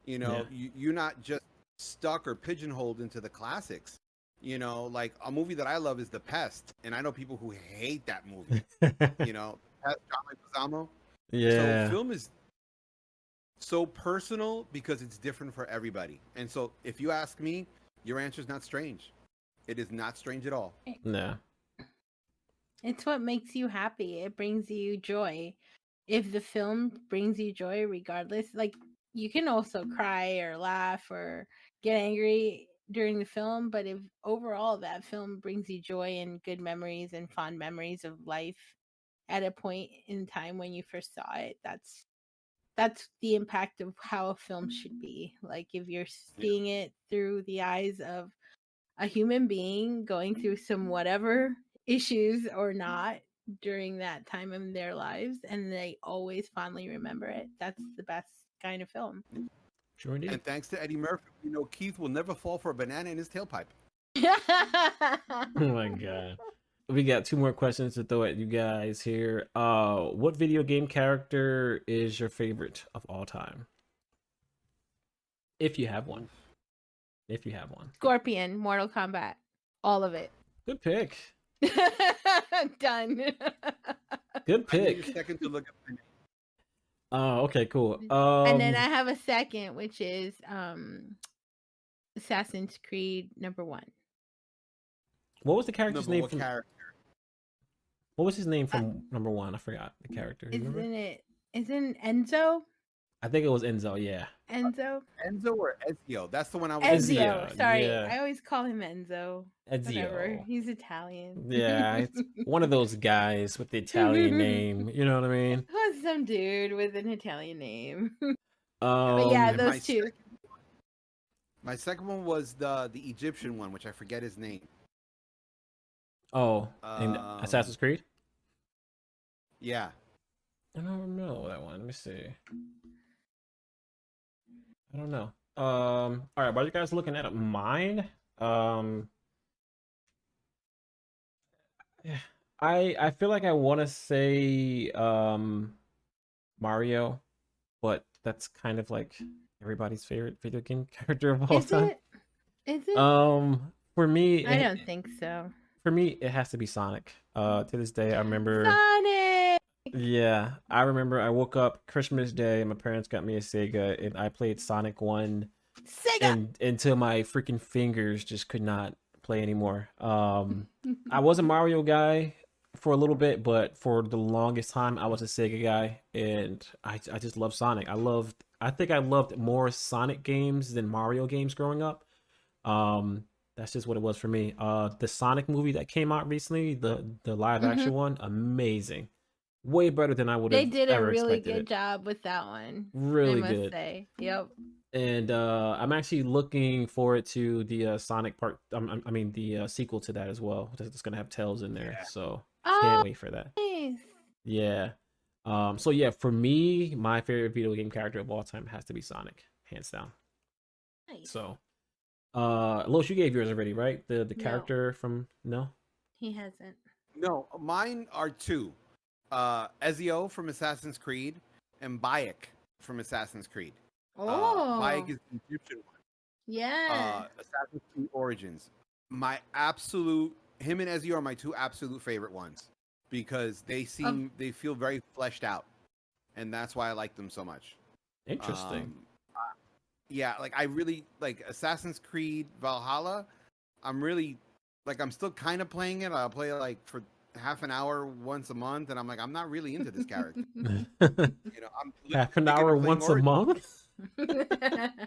You know, Yeah. you, you're not just stuck or pigeonholed into the classics. You know, like a movie that I love is The Pest, and I know people who hate that movie. you know, Pest, John Leguizamo. yeah So film is so personal because it's different for everybody. And so if you ask me, your answer is not strange. It is not strange at all. nah It's what makes you happy. It brings you joy. If the film brings you joy, regardless, like you can also cry or laugh or get angry during the film, but if overall that film brings you joy and good memories and fond memories of life at a point in time when you first saw it, that's that's the impact of how a film should mm. be. Like if you're seeing it through the eyes of a human being going through some mm-hmm. whatever issues or mm. not during that time in their lives and they always fondly remember it that's mm. the best kind of film. Sure indeed. And thanks to Eddie Murphy, you know Keith will never fall for a banana in his tailpipe. oh my god we got two more questions to throw at you guys here. Uh, what video game character is your favorite of all time? If you have one. If you have one. Scorpion, Mortal Kombat, all of it. Good pick. Done. Good I need pick. second to look at my name. Oh, okay, cool. Um, and then I have a second, which is um Assassin's Creed number one. what was the character's Number name from? character. What was his name from number one? I forgot the character. Isn't it? Isn't Enzo? I think it was Enzo. Yeah. Enzo? Enzo or Ezio? That's the one I was. Ezio. Ezio, Sorry, yeah. I always call him Enzo. Whatever. Ezio. He's Italian. Yeah, it's one of those guys with the Italian name. You know what I mean? Was some dude with an Italian name. Um, yeah, those my two. second- My second one was the the Egyptian one, which I forget his name. Oh, in Um, Assassin's Creed. Yeah, I don't know that one. Let me see. I don't know. Um. All right. While you guys looking at mine, um, yeah, I I feel like I want to say um Mario, but that's kind of like everybody's favorite video game character of all time. Is time. it? Is it? Um, for me, I it- don't think so. For me, it has to be Sonic. Uh, to this day, I remember. Sonic. Yeah, I remember. I woke up Christmas Day. My parents got me a Sega, and I played Sonic One, Sega. and until my freaking fingers just could not play anymore. Um, I was a Mario guy for a little bit, but for the longest time, I was a Sega guy, and I I just love Sonic. I loved. I think I loved more Sonic games than Mario games growing up. Um, that's just what it was for me. Uh, the Sonic movie that came out recently, the the live action one, amazing, way better than I would have. they did a ever really expected good it. job with that one. Really I must good. say. Yep. and uh i'm actually looking forward to the uh sonic part um, i I mean the uh, sequel to that as well It's gonna have tails in there Yeah. so Oh, can't wait for that nice. yeah um so yeah for me my favorite video game character of all time has to be sonic hands down Nice. so uh Los, you gave yours already right the the No. character from no He hasn't. no, mine are two: uh, Ezio from Assassin's Creed and Bayek from Assassin's Creed. Oh. Uh, Bayek is the Egyptian one. yeah. uh, Assassin's Creed Origins. My absolute him and Ezio are my two absolute favorite ones because they seem they feel very fleshed out, and that's why I like them so much. interesting Um, uh, yeah, like I really like Assassin's Creed Valhalla. I'm really like I'm still kind of playing it. I'll play it like for half an hour once a month, and I'm like I'm not really into this character. you know, I'm half an hour playing once a Origins. month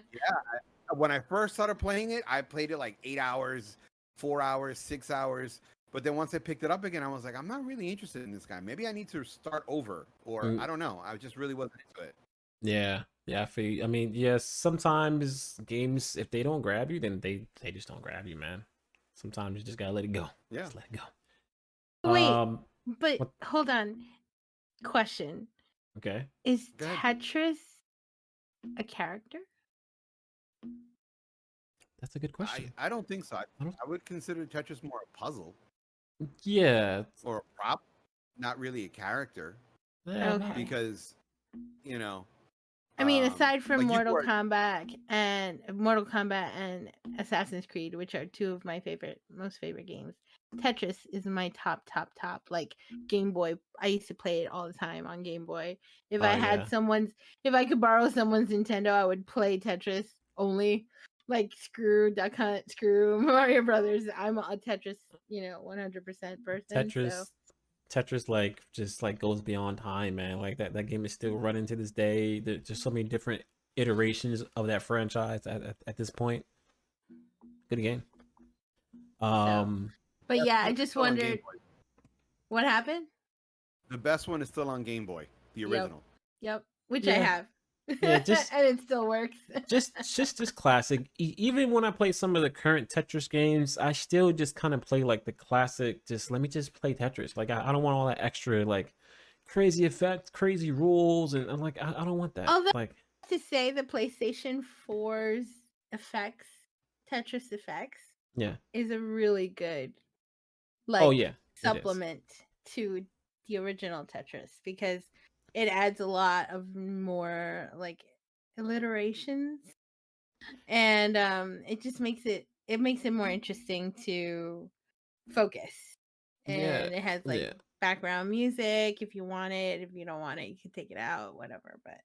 when I first started playing it, I played it like eight hours, four hours, six hours. But then once I picked it up again, I was like, I'm not really interested in this guy. Maybe I need to start over, or Mm. I don't know. I just really wasn't into it. Yeah, yeah. I feel. I mean, yes. Sometimes games, if they don't grab you, then they they just don't grab you, man. Sometimes you just gotta let it go. Yeah. Just let it go. Wait, Um. but what- hold on. Question: Okay. Is Tetris a character? That's a good question. I, I don't think so. I, I I would consider Tetris more a puzzle Yeah. or a prop, not really a character, yeah, Okay. because you know. I mean, um, aside from like Mortal were- Kombat and Mortal Kombat and Assassin's Creed, which are two of my favorite, most favorite games, Tetris is my top, top, top. Like Game Boy, I used to play it all the time on Game Boy. If Oh, I had yeah. someone's, if I could borrow someone's Nintendo, I would play Tetris only. Like screw Duck Hunt, screw Mario Brothers. I'm a Tetris, you know, 100% person. Tetris. So. Tetris like just like goes beyond time, man. Like that that game is still running to this day. There's just so many different iterations of that franchise at, at, at this point. Good game. Um. But yeah, I just still on Game wondered what happened. The best one is still on Game Boy, the original. Yep, which I have. Yeah, just- and it still works. just just this classic E- even when i play some of the current tetris games i still just kind of play like the classic just let me just play tetris like i, I don't want all that extra like crazy effects crazy rules and i'm like i, I don't want that Although- like to say the PlayStation 4's effects, Tetris effects, Yeah. is a really good. Oh, like, oh yeah supplement to the original Tetris because it adds a lot of more like alliterations and um it just makes it it makes it more interesting to focus and Yeah, it has like yeah. background music if you want it if you don't want it you can take it out whatever but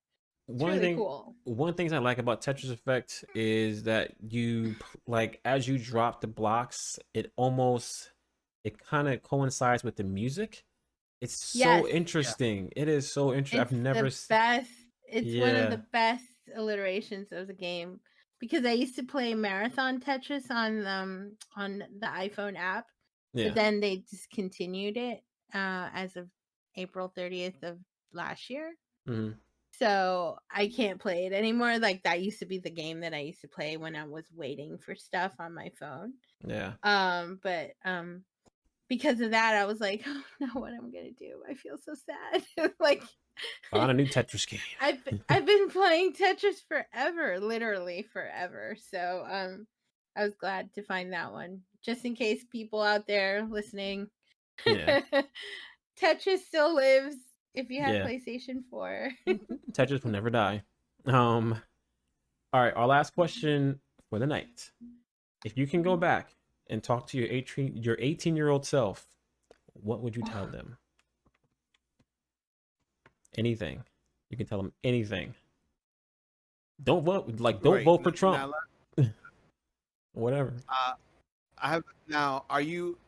it's One really thing, cool one of the things I like about Tetris Effect is that you like as you drop the blocks, it almost it kind of coincides with the music. It's so Yes. interesting. It is so interesting. I've never the s- best it's one of the best alliterations of the game because i used to play marathon tetris on um on the iphone app yeah. but then they discontinued it uh as of april 30th of last year Mhm. so i can't play it anymore like that used to be the game that i used to play when i was waiting for stuff on my phone Yeah. um but um because of that i was like oh no what i'm gonna do i feel so sad like on a new Tetris game. I've I've been playing Tetris forever, literally forever. So um I was glad to find that one. Just in case people out there listening. Yeah. Tetris still lives if you have Yeah. PlayStation 4. Tetris will never die. Um all right, our last question for the night. If you can go back and talk to your 18 your 18 year old self, what would you tell them? Anything. You can tell them anything. Don't vote like don't Right, vote for Trump. now, Whatever. Uh, I have now. Are you?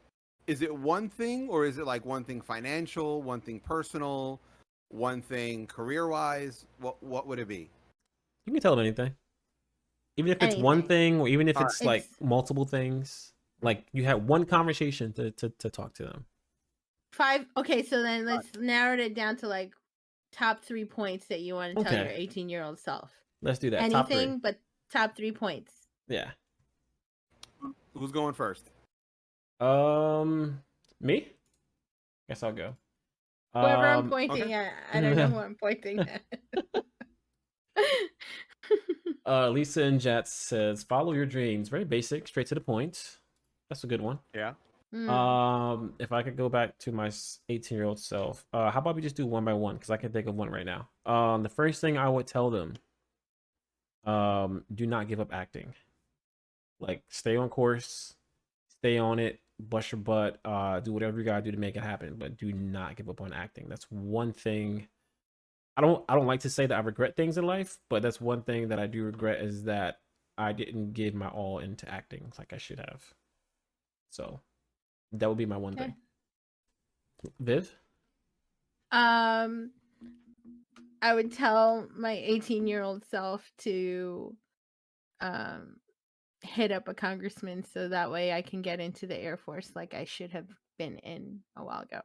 Is it one thing, or is it like one thing financial, one thing personal, one thing career-wise? What What would it be? You can tell them anything. Even if it's one thing or even if Alright. it's like multiple things. Like you had one conversation to, to, to talk to them. Five Okay, so then let's narrow it down to like top 3 points that you want to tell Okay. your 18-year-old self. Let's do that. Top. Anything but top 3 points. Yeah. Who's going first? Um, me? Guess I'll go. Whoever I'm Um, pointing okay. at, I don't know who I'm pointing at. uh, Lisa and Jets says, "Follow your dreams." Very basic, straight to the point. That's a good one. Yeah. Mm. Um, if I could go back to my 18 year old self, uh, how about we just do one by one? Because I can think of one right now. Um, the first thing I would tell them, um, do not give up acting. Like, stay on course, stay on it, bust your butt, uh, do whatever you gotta do to make it happen, but do not give up on acting. That's one thing. I don't, I don't like to say that I regret things in life, but that's one thing that I do regret is that I didn't give my all into acting like I should have. So that would be my one Okay. thing. Viv? Um, I would tell my 18 year old self to um hit up a congressman so that way I can get into the Air Force like I should have been in a while ago.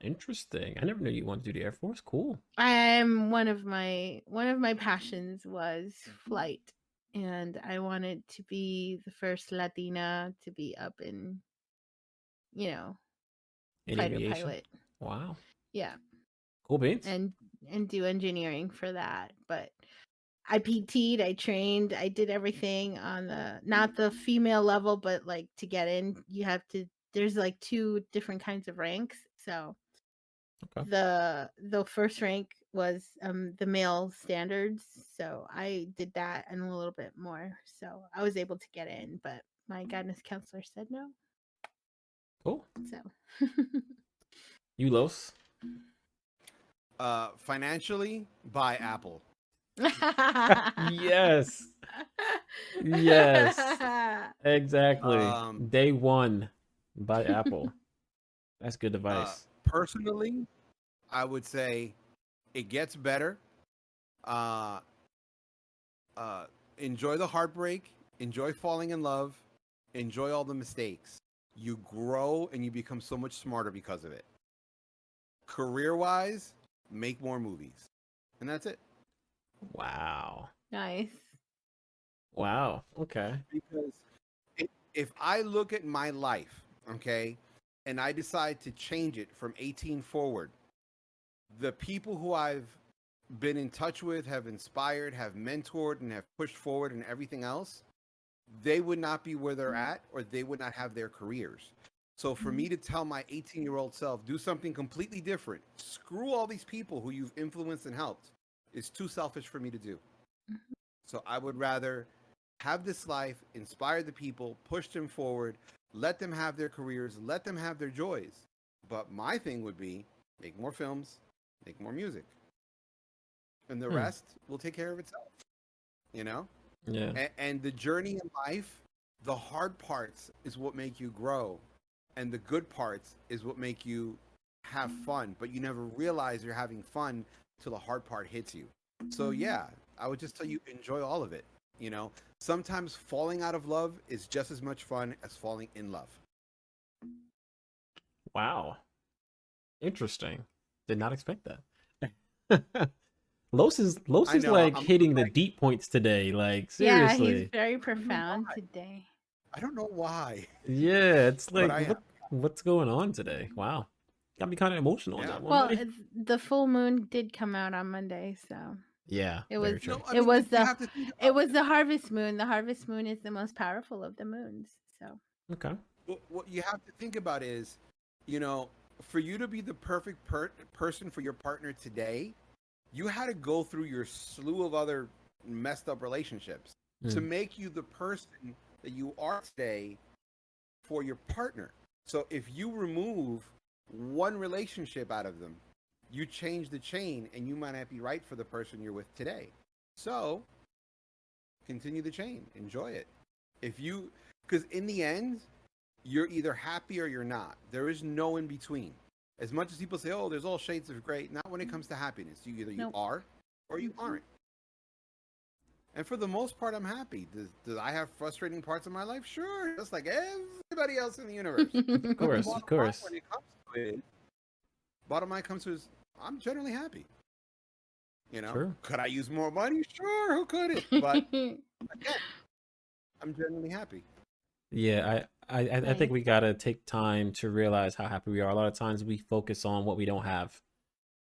Interesting. I never knew you wanted to do the Air Force. Cool. I'm one of my one of my passions was flight and I wanted to be the first Latina to be up in you know, In fighter aviation. pilot. Wow. Yeah. Cool beans. and and do engineering for that but i pt'd i trained i did everything on the not the female level but like to get in you have to there's like two different kinds of ranks so Okay. the the first rank was um the male standards so i did that and a little bit more so i was able to get in but my guidance counselor said no cool. so You Los? Uh, financially, buy Apple. yes. Yes. Exactly. Um, Day one buy Apple. That's good Uh, advice. personally, I would say it gets better. Uh, uh, enjoy the heartbreak. Enjoy falling in love. Enjoy all the mistakes. You grow and you become so much smarter because of it. Career wise, make more movies. And that's it. wow. nice Wow. Okay. because if, if I look at my life, okay, and I decide to change it from 18 forward, the people who I've been in touch with, have inspired, have mentored, and have pushed forward, and everything else, they would not be where they're at, or they would not have their careers. So for me to tell my 18 year old self, do something completely different, screw all these people who you've influenced and helped, is too selfish for me to do. Mhm. So I would rather have this life, inspire the people, push them forward, let them have their careers, let them have their joys. But my thing would be make more films, make more music. And the Hmm. rest will take care of itself. You know? Yeah. and, and the journey in life the hard parts is what make you grow and the good parts is what make you have fun but you never realize you're having fun till the hard part hits you so yeah i would just tell you enjoy all of it you know sometimes falling out of love is just as much fun as falling in love Wow. Interesting. Did not expect that. Los is Los is know, like I'm- hitting the deep points today. Like seriously, Yeah, seriously. he's very profound today. i don't know why Yeah, it's like I what, what's going on today? Wow. Got me kind of emotional on Yeah. that one. Well, buddy. the full moon did come out on Monday, so yeah. it was- No, I It mean, was the- think it about was the harvest moon. The harvest moon is the most powerful of the moons. So Okay. what, what you have to think about is, you know, for you to be the perfect per- person for your partner today, you had to go through your slew of other messed up relationships to Mm. make you the person that you are today for your partner. So if you remove one relationship out of them, you change the chain and you might not be right for the person you're with today. So continue the chain, enjoy it. If you, because in the end, you're either happy or you're not. There is no in between. As much as people say, "Oh, there's all shades of gray," not when it mm-hmm. comes to happiness. You either Nope. you are or you mm-hmm. aren't. And for the most part, I'm happy. Does, does I have frustrating parts of my life? Sure, just like everybody else in the universe. Of course, of course. When it comes to it, bottom line comes to is I'm generally happy. You know, Sure. could I use more money? Sure, who couldn't? But again, I'm generally happy. Yeah, I, I, I I think we gotta take time to realize how happy we are. A lot of times we focus on what we don't have,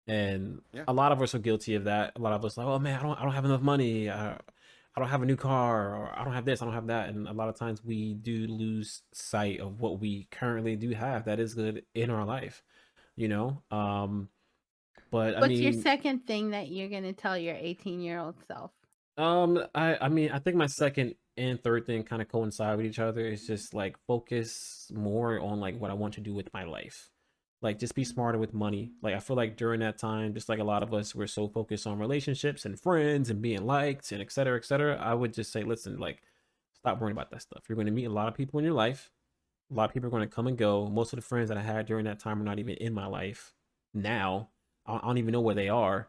and Yeah. a lot of us are guilty of that. A lot of us like, oh man, I don't, I don't have enough money. Uh, I don't have a new car, or I don't have this, I don't have that. And a lot of times we do lose sight of what we currently do have that is good in our life, you know. Um, but I What's mean, your second thing that you're gonna tell your 18 year old self? um, I I mean, I think my second and third thing kind of coincide with each other. It's just like focus more on like what I want to do with my life. Like just be smarter with money. Like I feel like during that time, just like a lot of us were so focused on relationships and friends and being liked and et cetera, et cetera. I would just say, listen, like stop worrying about that stuff. You're going to meet a lot of people in your life. A lot of people are going to come and go. Most of the friends that I had during that time are not even in my life now. I don't even know where they are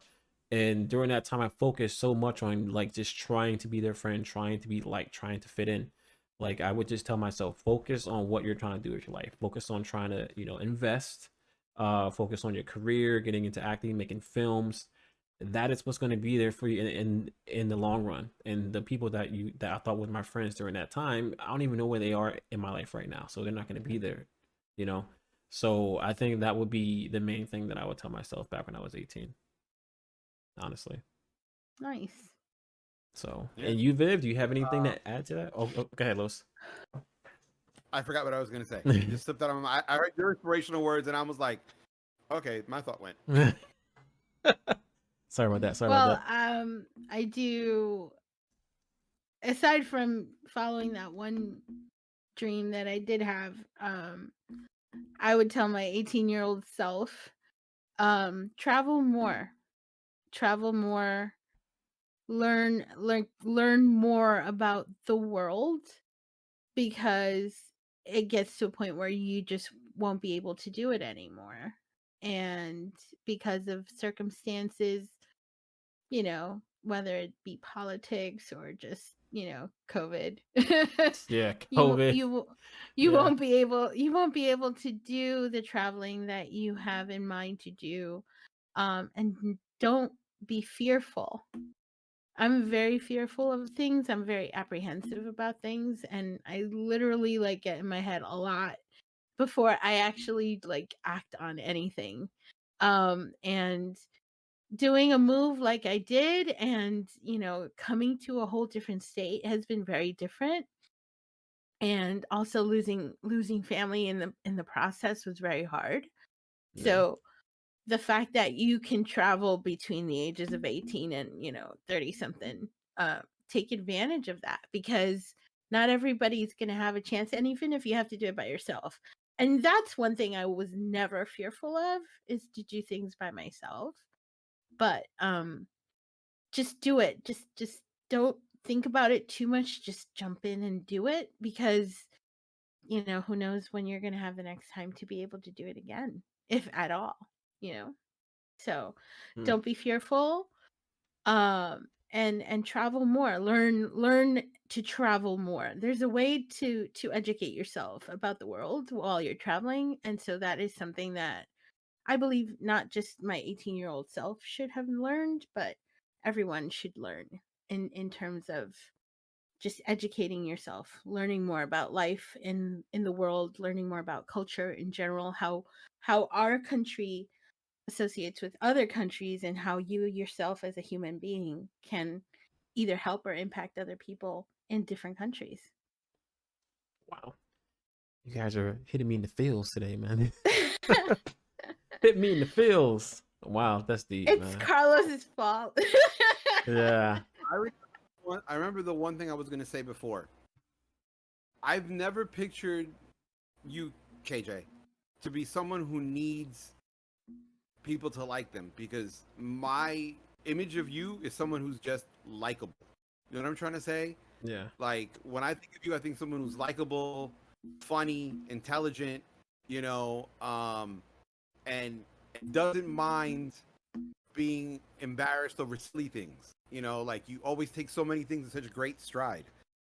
and during that time i focused so much on like just trying to be their friend trying to be like trying to fit in. Like i would just tell myself focus on what you're trying to do with your life. Focus on trying to you know invest uh focus on your career getting into acting making films. That is what's going to be there for you in, in in the long run. And the people that you that i thought were my friends during that time i don't even know where they are in my life right now so they're not going to be there you know? So i think that would be the main thing that i would tell myself back when i was 18 honestly. Nice. So, Yeah. and you, Viv, do you have anything to add to that? Oh, oh go ahead, Los. I forgot what I was gonna say. Just slipped out of my. I I heard your inspirational words, and I was like, okay, my thought went. Sorry about that. Sorry well, about that. um, I do. Aside from following that one dream that I did have, um, I would tell my 18 year old self, um, travel more, travel more, learn, learn, learn more about the world, because it gets to a point where you just won't be able to do it anymore, and because of circumstances you know, whether it be politics or just, you know, COVID. Yeah, you, COVID. you w- you Yeah. won't be able you won't be able to do the traveling that you have in mind to do. Um and don't be fearful. I'm very fearful of things. I'm very apprehensive about things and I literally like get in my head a lot before I actually like act on anything. Um and doing a move like I did and, you know, coming to a whole different state has been very different. and also losing losing family in the in the process was very hard. Yeah. So the fact that you can travel between the ages of 18 and you know 30 something uh take advantage of that because not everybody's going to have a chance and even if you have to do it by yourself and that's one thing i was never fearful of is to do things by myself but um just do it just just don't think about it too much just jump in and do it because you know who knows when you're going to have the next time to be able to do it again if at all you know? So Hmm. don't be fearful um and and travel more. Learn learn to travel more. There's a way to to educate yourself about the world while you're traveling and so that is something that i believe not just my 18 year old self should have learned but everyone should learn in in terms of just educating yourself learning more about life in in the world learning more about culture in general how how our country associates with other countries and how you yourself as a human being can either help or impact other people in different countries Wow. You guys are hitting me in the feels today, man. Hit me in the feels. Wow, that's deep, it's man. carlos's fault yeah. I remember, one, I remember the one thing I was going to say before. I've never pictured you, KJ, to be someone who needs people to like them because my image of you is someone who's just likable. You know what I'm trying to say? Yeah. Like when I think of you, I think someone who's likable, funny, intelligent, you know, um, and doesn't mind being embarrassed over silly things. You know, like you always take so many things in such a great stride.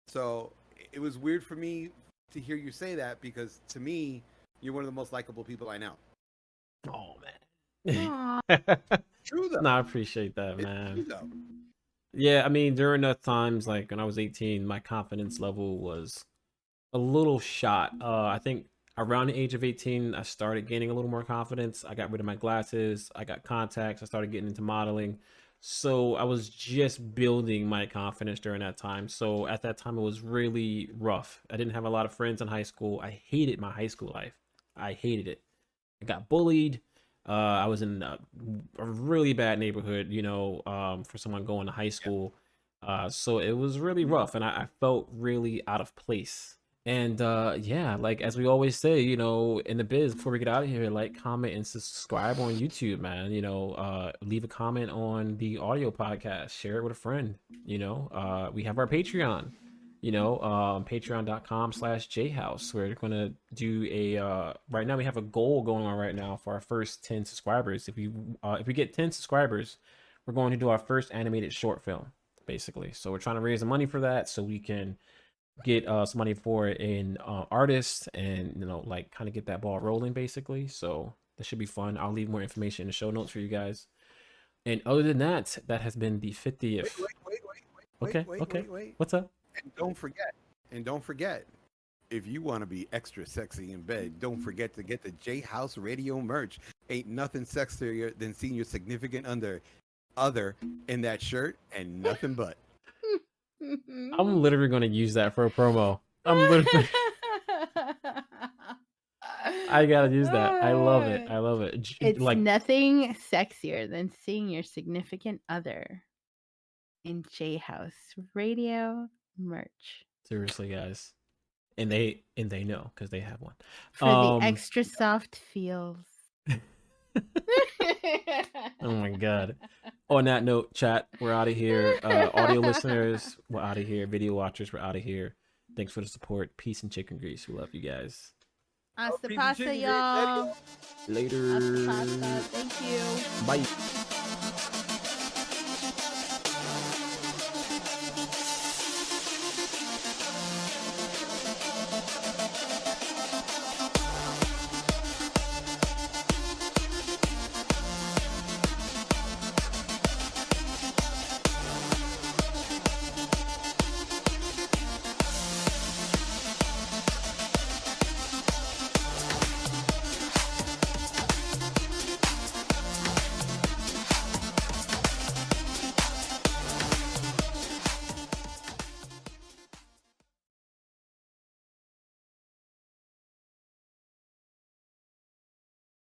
So it was weird for me to hear you say that because to me, you're one of the most likable people I know. Oh man. Aw. True though. no, I appreciate that, It's man. true, though. Yeah, I mean, during the times like when I was 18, my confidence level was a little shot. Uh, I think around the age of 18, I started gaining a little more confidence. I got rid of my glasses, I got contacts, I started getting into modeling. So I was just building my confidence during that time. So at that time, it was really rough. I didn't have a lot of friends in high school. I hated my high school life. I hated it. I got bullied. Uh, I was in a, a really bad neighborhood, you know, um, for someone going to high school. Uh, so it was really rough, and I, I felt really out of place. And uh, yeah, like as we always say, you know, in the biz, before we get out of here, like, comment, and subscribe on YouTube, man. You know, uh, leave a comment on the audio podcast, share it with a friend. You know, uh, we have our Patreon you know um patreon.com slash jhouse we're gonna do a uh right now we have a goal going on right now for our first 10 subscribers. If we uh if we get 10 subscribers we're going to do our first animated short film basically. So we're trying to raise the money for that so we can get uh some money for an uh, artist and you know like kind of get that ball rolling basically. So that should be fun. I'll leave more information in the show notes for you guys. And other than that that has been the 50th Wait, wait, wait, wait, wait, Okay, wait, okay. what's up And don't forget, and don't forget, if you want to be extra sexy in bed, don't mm-hmm. forget to get the J House Radio merch. Ain't nothing sexier than seeing your significant under other in that shirt and nothing but. i'm literally going to use that for a promo i'm literally I gotta use that. I love it. I love it. It's like nothing sexier than seeing your significant other in J House Radio merch seriously, guys, and they and they know because they have one. for Um, the extra soft feels. Oh my god. On that note, chat, we're out of here. Uh, audio listeners, we're out of here. Video watchers, we're out of here. Thanks for the support. Peace and chicken grease. We love you guys. Hasta piece of pasta, y'all. Later. Hasta pasta. Thank you. Bye.